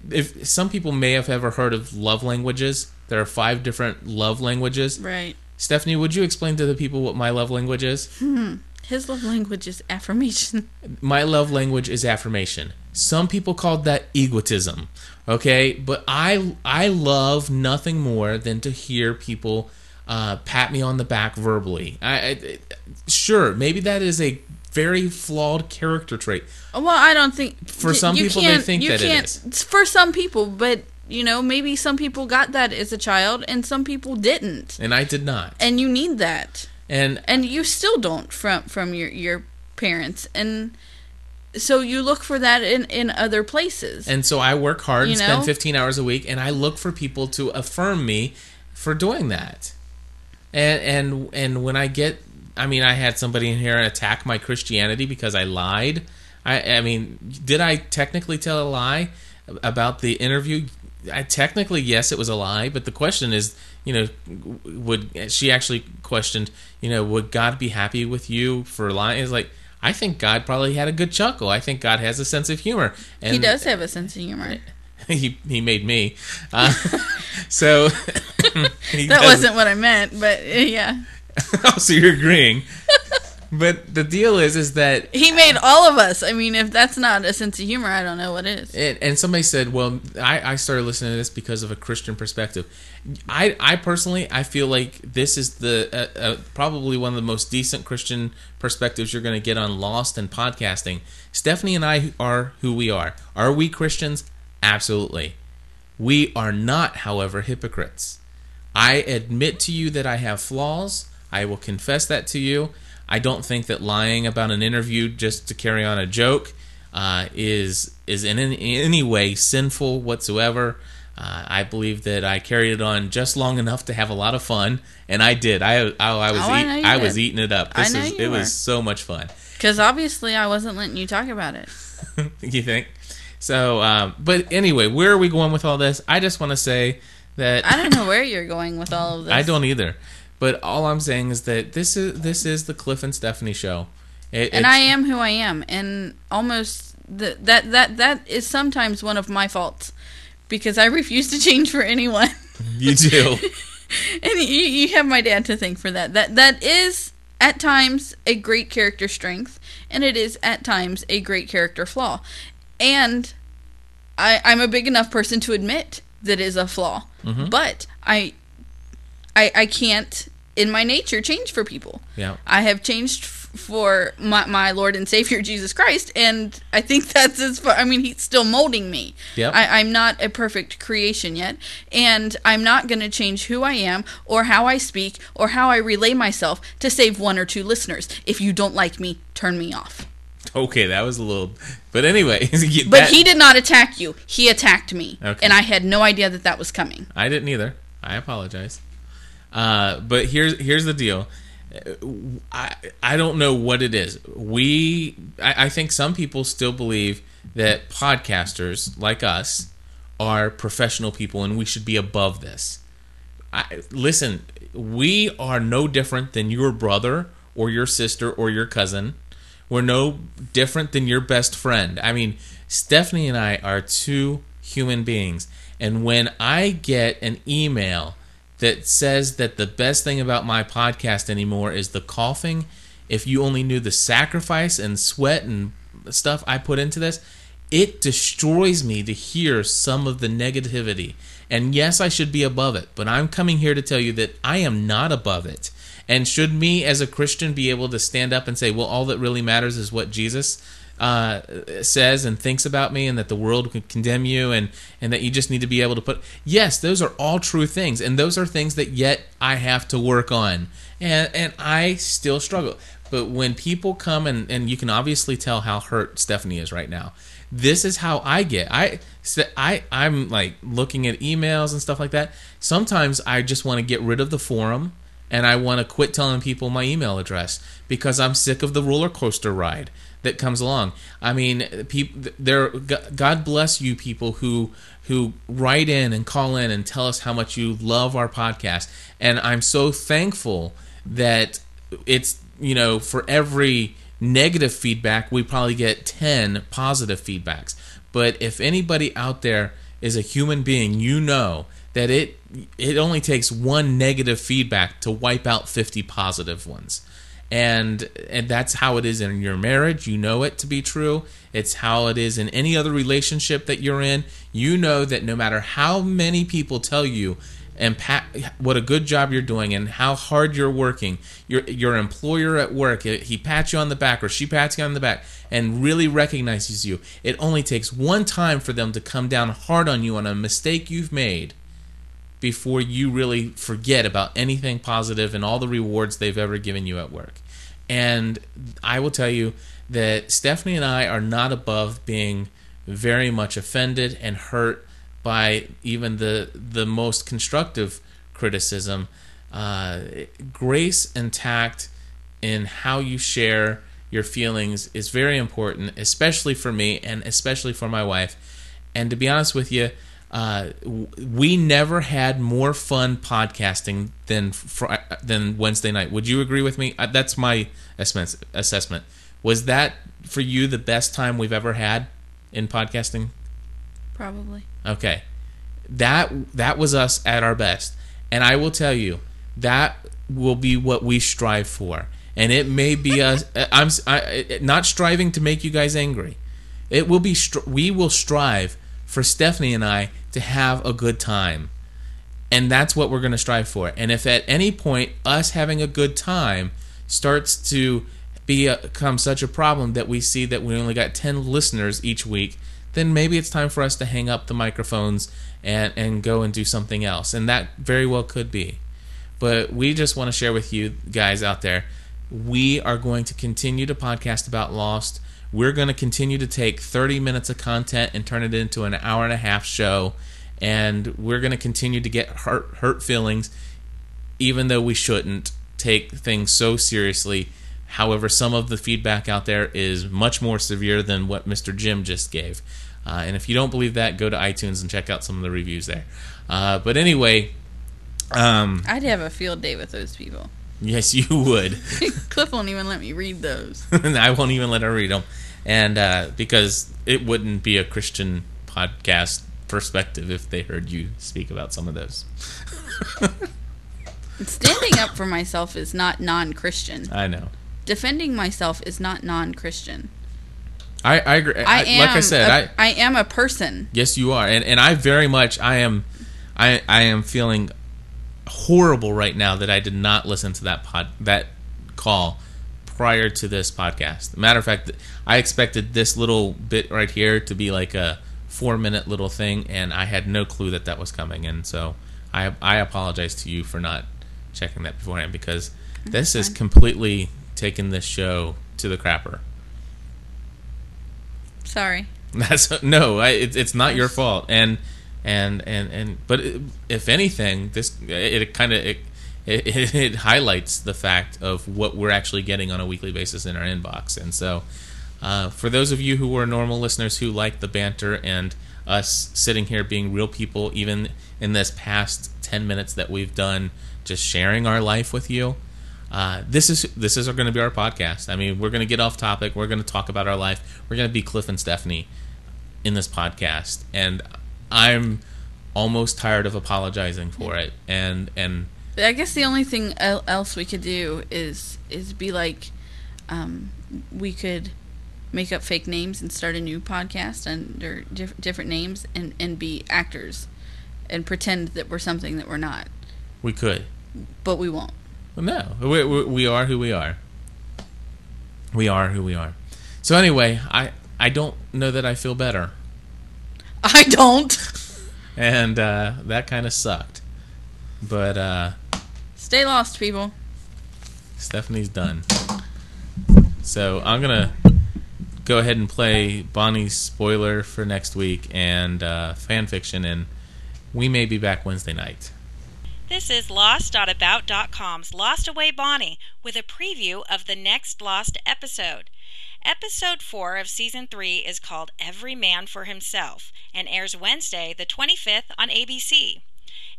if some people may have ever heard of love languages. There are five different love languages. Right. Stephanie, would you explain to the people what my love language is? Hmm. His love language is affirmation. My love language is affirmation. Some people call that egotism. Okay, but I I love nothing more than to hear people uh, pat me on the back verbally. I, I sure maybe that is a very flawed character trait. Well, I don't think For some people, they think you that can't, it's For some people, but you know, maybe some people got that as a child, and some people didn't, And I did not. and you need that, And and you still don't from from your your parents, and so you look for that in in other places. And so I work hard You and spend 15 hours a week, and I look for people to affirm me for doing that. And and and when I get, I mean, I had somebody in here attack my Christianity because I lied. I I mean, did I technically tell a lie about the interview? I technically yes, it was a lie, but the question is, you know, would she actually questioned, you know, would God be happy with you for lying? It's like I think God probably had a good chuckle. I think God has a sense of humor. And he does have a sense of humor. he he made me. Uh, so that wasn't what I meant, but uh, yeah, oh, so you're agreeing. but the deal is, is that he made all of us. I mean, if that's not a sense of humor, I don't know what is. and, and somebody said, well, I, I started listening to this because of a Christian perspective. I I personally I feel like this is the uh, uh, probably one of the most decent Christian perspectives you're going to get on Lost and podcasting. Stephanie and I are who we are. Are we Christians? Absolutely. We are not, however, hypocrites. I admit to you that I have flaws. I will confess that to you. I don't think that lying about an interview just to carry on a joke uh, is is in any, in any way sinful whatsoever. Uh, I believe that I carried it on just long enough to have a lot of fun, and I did. I I, I was Oh, I eat- you I was eating it up. I This is it were. was so much fun. Because obviously, I wasn't letting you talk about it. you think? So, um, but anyway, where are we going with all this? I just want to say that I don't know where you're going with all of this. I don't either. But all I'm saying is that this is this is the Cliff and Stephanie show. It, and I am who I am, and almost the, that that that is sometimes one of my faults because I refuse to change for anyone. You do. and you, you have my dad to thank for that. That that is at times a great character strength, and it is at times a great character flaw. And I, I'm a big enough person to admit that is a flaw, Mhm. but I, I I can't in my nature change for people. Yeah. I have changed f- for my, my Lord and Savior Jesus Christ, and I think that's as far. I mean, He's still molding me. Yep. I, I'm not a perfect creation yet, and I'm not going to change who I am or how I speak or how I relay myself to save one or two listeners. If you don't like me, turn me off. Okay, that was a little. But anyway, But he did not attack you. He attacked me, Okay. and I had no idea that that was coming. I didn't either. I apologize. Uh, but here's here's the deal. Uh, I I don't know what it is. We I, I think some people still believe that podcasters like us are professional people and we should be above this. I, listen, we are no different than your brother or your sister or your cousin. We're no different than your best friend. I mean, Stephanie and I are two human beings. And when I get an email that says that the best thing about my podcast anymore is the coughing, if you only knew the sacrifice and sweat and stuff I put into this, it destroys me to hear some of the negativity. And yes, I should be above it, but I'm coming here to tell you that I am not above it. And should me as a Christian be able to stand up and say, well, all that really matters is what Jesus uh, says and thinks about me, and that the world could condemn you, and, and that you just need to be able to put. Yes, those are all true things, and those are things that yet I have to work on. And, and I still struggle. But when people come and, and you can obviously tell how hurt Stephanie is right now. This is how I get. I I I'm like looking at emails and stuff like that. Sometimes I just want to get rid of the forum and I want to quit telling people my email address because I'm sick of the roller coaster ride that comes along. I mean, people there God bless you people who who write in and call in and tell us how much you love our podcast. And I'm so thankful that it's, you know, for every negative feedback, we probably get 10 positive feedbacks. But if anybody out there is a human being, you know that it it only takes one negative feedback to wipe out 50 positive ones. And and that's how it is in your marriage, you know it to be true. It's how it is in any other relationship that you're in. You know that no matter how many people tell you and what a good job you're doing and how hard you're working. Your your employer at work, he pats you on the back or she pats you on the back and really recognizes you. It only takes one time for them to come down hard on you on a mistake you've made before you really forget about anything positive and all the rewards they've ever given you at work. And I will tell you that Stephanie and I are not above being very much offended and hurt by even the the most constructive criticism. Uh, grace and tact in how you share your feelings is very important, especially for me and especially for my wife. And to be honest with you, uh, we never had more fun podcasting than fr- than Wednesday night. Would you agree with me? Uh, That's my assessment. Was that for you the best time we've ever had in podcasting? Probably. Okay. That that was us at our best. And I will tell you, that will be what we strive for. And it may be us I'm I, not striving to make you guys angry. It will be str- we will strive for Stephanie and I to have a good time. And that's what we're going to strive for. And if at any point us having a good time starts to become such a problem that we see that we only got 10 listeners each week, then maybe it's time for us to hang up the microphones and, and go and do something else. And that very well could be. But we just want to share with you guys out there we are going to continue to podcast about Lost. We're going to continue to take 30 minutes of content and turn it into an hour and a half show. And we're going to continue to get hurt, hurt feelings, even though we shouldn't take things so seriously. However, some of the feedback out there is much more severe than what Mr. Jim just gave. Uh, and if you don't believe that, go to iTunes and check out some of the reviews there. Uh, but anyway, um, I'd have a field day with those people. yes, you would. Cliff won't even let me read those. I won't even let her read them, and uh, because it wouldn't be a Christian podcast perspective if they heard you speak about some of those. Standing up for myself is not non-Christian. I know. Defending myself is not non-Christian. I, I agree. I, I- am. like I said, a- I I am a person. Yes, you are, and and I very much I am, I I am feeling horrible right now that I did not listen to that pod that call prior to this podcast. Matter of fact, I expected this little bit right here to be like a four minute little thing, and I had no clue that that was coming, and so I I apologize to you for not checking that beforehand because this has completely taken this show to the crapper. Sorry. That's no, I, it, it's not your fault. And and and and but if anything, this it, it kind of it, it, it highlights the fact of what we're actually getting on a weekly basis in our inbox. And so, uh, for those of you who are normal listeners who like the banter and us sitting here being real people, even in this past ten minutes that we've done, just sharing our life with you. Uh, this is this is going to be our podcast. I mean, we're going to get off topic. We're going to talk about our life. We're going to be Cliff and Stephanie in this podcast, and I'm almost tired of apologizing for it. And and I guess the only thing else we could do is is be like, um, we could make up fake names and start a new podcast under diff- different names and and be actors and pretend that we're something that we're not. we could. But we won't. Well, no, we, we, we are who we are. We are who we are. So anyway, I I don't know that I feel better, I don't. and uh, that kind of sucked. But uh, Stay lost, people. Stephanie's done. So I'm gonna go ahead and play Bonnie's spoiler for next week and uh, fan fiction, and we may be back Wednesday night. This is Lost.about.com's Lost Away Bonnie with a preview of the next Lost episode. Episode 4 of Season 3 is called Every Man for Himself and airs Wednesday, the 25th on ABC.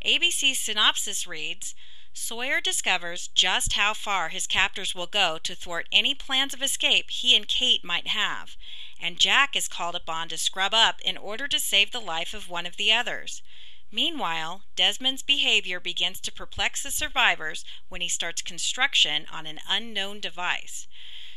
ABC's synopsis reads Sawyer discovers just how far his captors will go to thwart any plans of escape he and Kate might have, and Jack is called upon to scrub up in order to save the life of one of the others. Meanwhile, Desmond's behavior begins to perplex the survivors when he starts construction on an unknown device.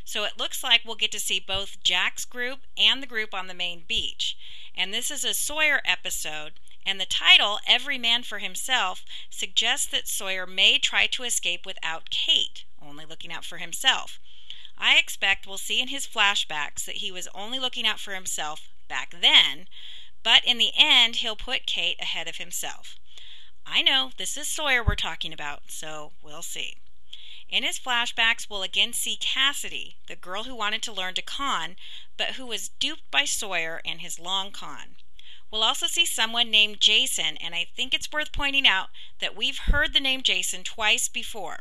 So it looks like we'll get to see both Jack's group and the group on the main beach. And this is a Sawyer episode, and the title, Every Man for Himself, suggests that Sawyer may try to escape without Kate, only looking out for himself. I expect we'll see in his flashbacks that he was only looking out for himself back then, but in the end, he'll put Kate ahead of himself. I know this is Sawyer we're talking about, so we'll see. In his flashbacks, we'll again see Cassidy, the girl who wanted to learn to con, but who was duped by Sawyer and his long con. We'll also see someone named Jason, and I think it's worth pointing out that we've heard the name Jason twice before.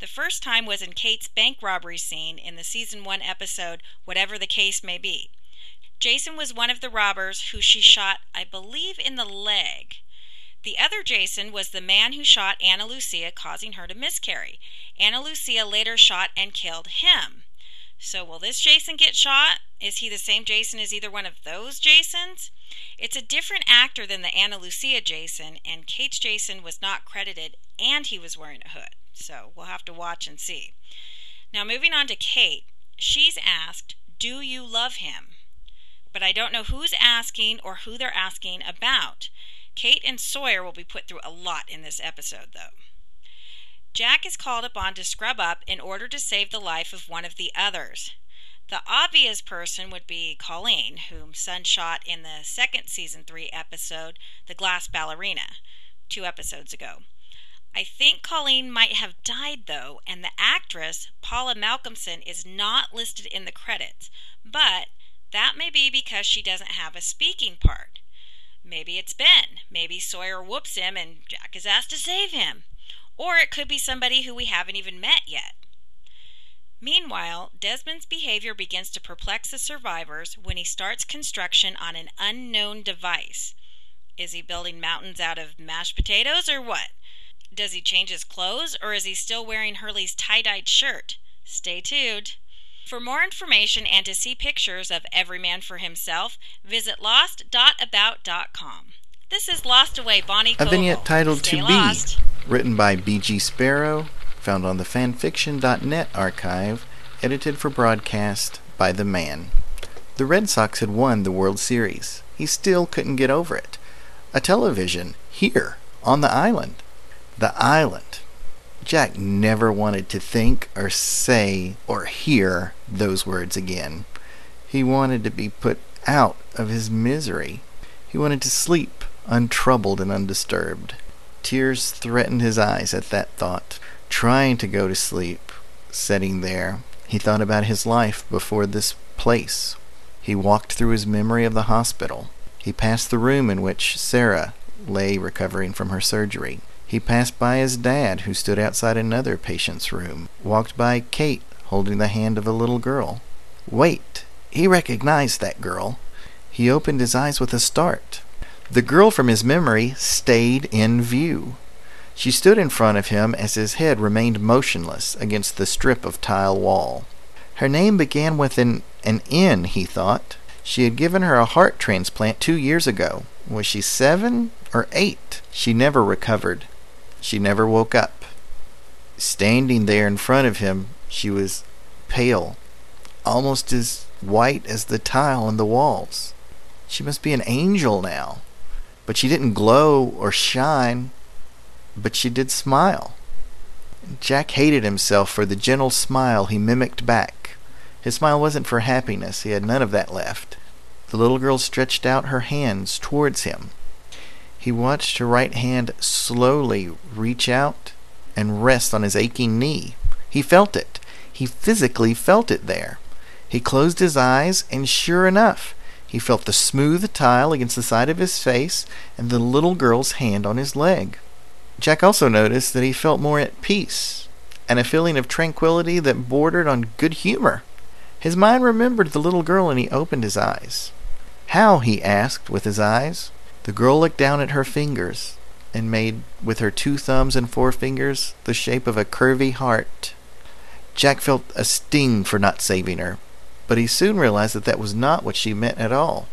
The first time was in Kate's bank robbery scene in the season 1 episode, Whatever the Case May Be. Jason was one of the robbers who she shot, I believe, in the leg. The other Jason was the man who shot Ana Lucia, causing her to miscarry. Ana Lucia later shot and killed him. So, will this Jason get shot? Is he the same Jason as either one of those Jasons? It's a different actor than the Ana Lucia Jason, and Kate's Jason was not credited, and he was wearing a hood. So, we'll have to watch and see. Now, moving on to Kate, she's asked, Do you love him? But I don't know who's asking or who they're asking about. Kate and Sawyer will be put through a lot in this episode, though. Jack is called upon to scrub up in order to save the life of one of the others. The obvious person would be Colleen, whom Sun shot in the second season 3 episode, The Glass Ballerina, two episodes ago. I think Colleen might have died though, and the actress, Paula Malcomson, is not listed in the credits, but that may be because she doesn't have a speaking part. Maybe it's Ben. Maybe Sawyer whoops him and Jack is asked to save him. Or it could be somebody who we haven't even met yet. Meanwhile, Desmond's behavior begins to perplex the survivors when he starts construction on an unknown device. Is he building mountains out of mashed potatoes or what? Does he change his clothes or is he still wearing Hurley's tie dyed shirt? Stay tuned. For more information and to see pictures of Every Man for Himself, visit lost.about.com. This is Lost Away Bonnie A vignette titled Stay To lost. Be, written by B.G. Sparrow, found on the fanfiction.net archive, edited for broadcast by The Man. The Red Sox had won the World Series. He still couldn't get over it. A television here on the island. The island. Jack never wanted to think or say or hear those words again. He wanted to be put out of his misery. He wanted to sleep, untroubled and undisturbed. Tears threatened his eyes at that thought. Trying to go to sleep, sitting there, he thought about his life before this place. He walked through his memory of the hospital. He passed the room in which Sarah lay recovering from her surgery. He passed by his dad, who stood outside another patient's room, walked by Kate, holding the hand of a little girl. Wait! He recognized that girl. He opened his eyes with a start. The girl from his memory stayed in view. She stood in front of him as his head remained motionless against the strip of tile wall. Her name began with an, an N, he thought. She had given her a heart transplant two years ago. Was she seven or eight? She never recovered. She never woke up. Standing there in front of him, she was pale, almost as white as the tile on the walls. She must be an angel now. But she didn't glow or shine, but she did smile. Jack hated himself for the gentle smile he mimicked back. His smile wasn't for happiness, he had none of that left. The little girl stretched out her hands towards him. He watched her right hand slowly reach out and rest on his aching knee. He felt it. He physically felt it there. He closed his eyes, and sure enough, he felt the smooth tile against the side of his face and the little girl's hand on his leg. Jack also noticed that he felt more at peace and a feeling of tranquility that bordered on good humor. His mind remembered the little girl and he opened his eyes. How? he asked with his eyes. The girl looked down at her fingers and made, with her two thumbs and forefingers, the shape of a curvy heart. Jack felt a sting for not saving her, but he soon realized that that was not what she meant at all.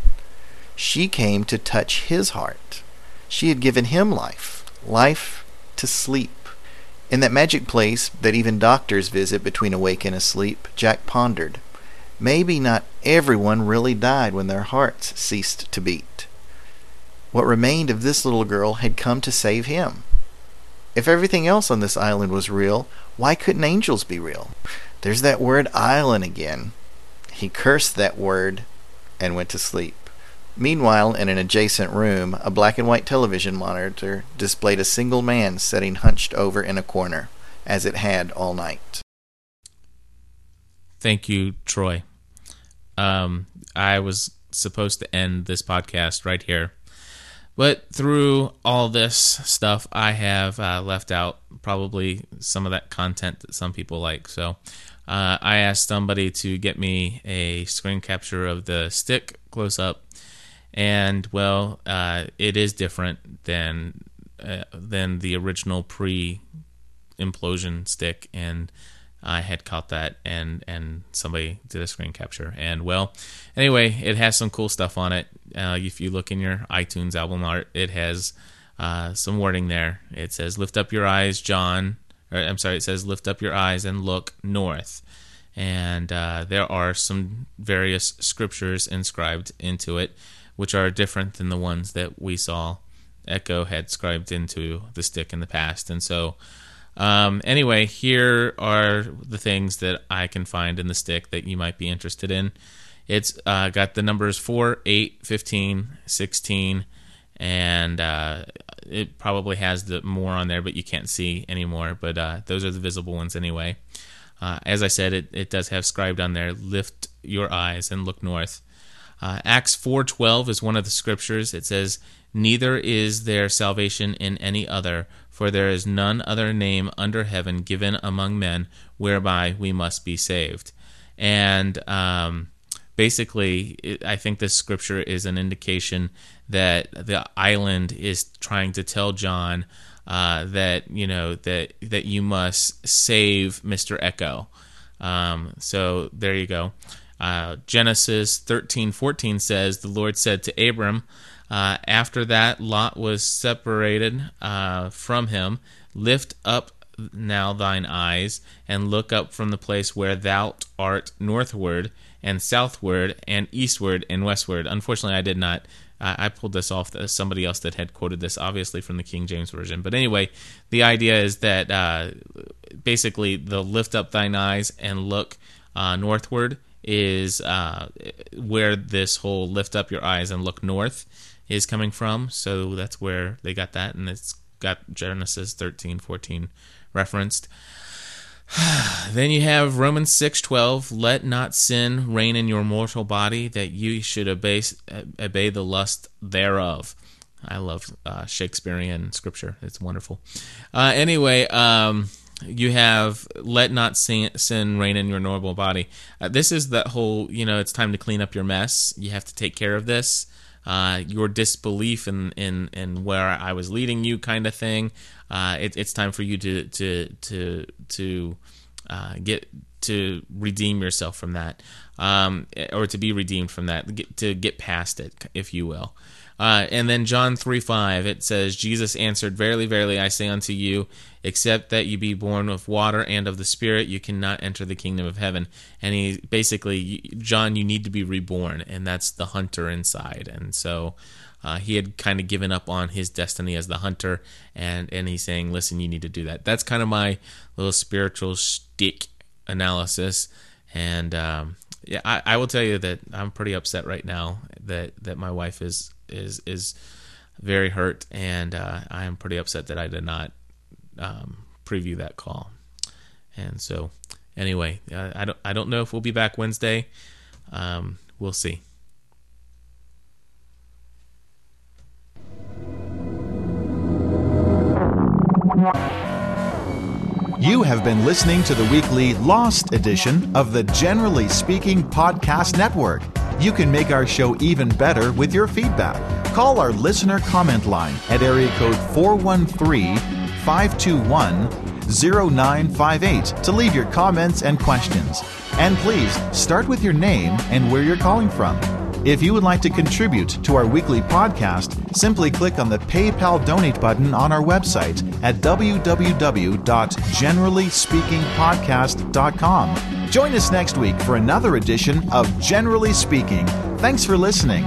She came to touch his heart. She had given him life, life to sleep. In that magic place that even doctors visit between awake and asleep, Jack pondered. Maybe not everyone really died when their hearts ceased to beat. What remained of this little girl had come to save him. If everything else on this island was real, why couldn't angels be real? There's that word island again. He cursed that word and went to sleep. Meanwhile, in an adjacent room, a black and white television monitor displayed a single man sitting hunched over in a corner, as it had all night. Thank you, Troy. Um, I was supposed to end this podcast right here. But through all this stuff, I have uh, left out probably some of that content that some people like. So uh, I asked somebody to get me a screen capture of the stick close up, and well, uh, it is different than uh, than the original pre implosion stick, and I had caught that, and and somebody did a screen capture, and well, anyway, it has some cool stuff on it. Uh, if you look in your iTunes album art, it has uh, some wording there. It says, "Lift up your eyes, John." Or, I'm sorry, it says, "Lift up your eyes and look north." And uh, there are some various scriptures inscribed into it, which are different than the ones that we saw Eko had scribed into the stick in the past, and so. Um, anyway, here are the things that I can find in the stick that you might be interested in. It's uh, got the numbers 4, 8, 15, 16, and uh, it probably has the more on there, but you can't see anymore. But uh, those are the visible ones anyway. Uh, as I said, it, it does have scribed on there, lift your eyes and look north. Uh, Acts 4.12 is one of the scriptures. It says, Neither is there salvation in any other, for there is none other name under heaven given among men whereby we must be saved. And um, basically, it, I think this scripture is an indication that the island is trying to tell John uh, that you know that that you must save Mister Eko. Um, so there you go. Uh, Genesis thirteen fourteen says the Lord said to Abram. Uh, after that, Lot was separated uh, from him. Lift up now thine eyes, and look up from the place where thou art northward, and southward, and eastward, and westward. Unfortunately, I did not. I pulled this off as somebody else that had quoted this, obviously from the King James Version. But anyway, the idea is that uh, basically the lift up thine eyes and look uh, northward is uh, where this whole lift up your eyes and look north is coming from. So that's where they got that, and it's got Genesis 13, 14 referenced. then you have Romans 6:12, let not sin reign in your mortal body that you should obey obey the lust thereof. I love uh, Shakespearean scripture. It's wonderful. Uh, anyway, um, you have let not sin, sin reign in your normal body. Uh, this is that whole, you know, it's time to clean up your mess. You have to take care of this. Uh, your disbelief in, in, in where I was leading you, kind of thing. Uh, it, it's time for you to to to to uh, get to redeem yourself from that, um, or to be redeemed from that, to get past it, if you will. Uh, and then John 3 5, it says, Jesus answered, Verily, verily, I say unto you, except that you be born of water and of the Spirit, you cannot enter the kingdom of heaven. And he basically, John, you need to be reborn, and that's the hunter inside. And so uh, he had kind of given up on his destiny as the hunter, and, and he's saying, Listen, you need to do that. That's kind of my little spiritual stick analysis. And um, yeah, I, I will tell you that I'm pretty upset right now that, that my wife is is is very hurt, and uh, I am pretty upset that I did not um, preview that call. And so, anyway, uh, I don't I don't know if we'll be back Wednesday. Um, we'll see. You have been listening to the weekly Lost edition of the Generally Speaking Podcast Network. You can make our show even better with your feedback. Call our listener comment line at area code 413 521 0958 to leave your comments and questions. And please start with your name and where you're calling from. If you would like to contribute to our weekly podcast, simply click on the PayPal donate button on our website at www.generallyspeakingpodcast.com. Join us next week for another edition of Generally Speaking. Thanks for listening.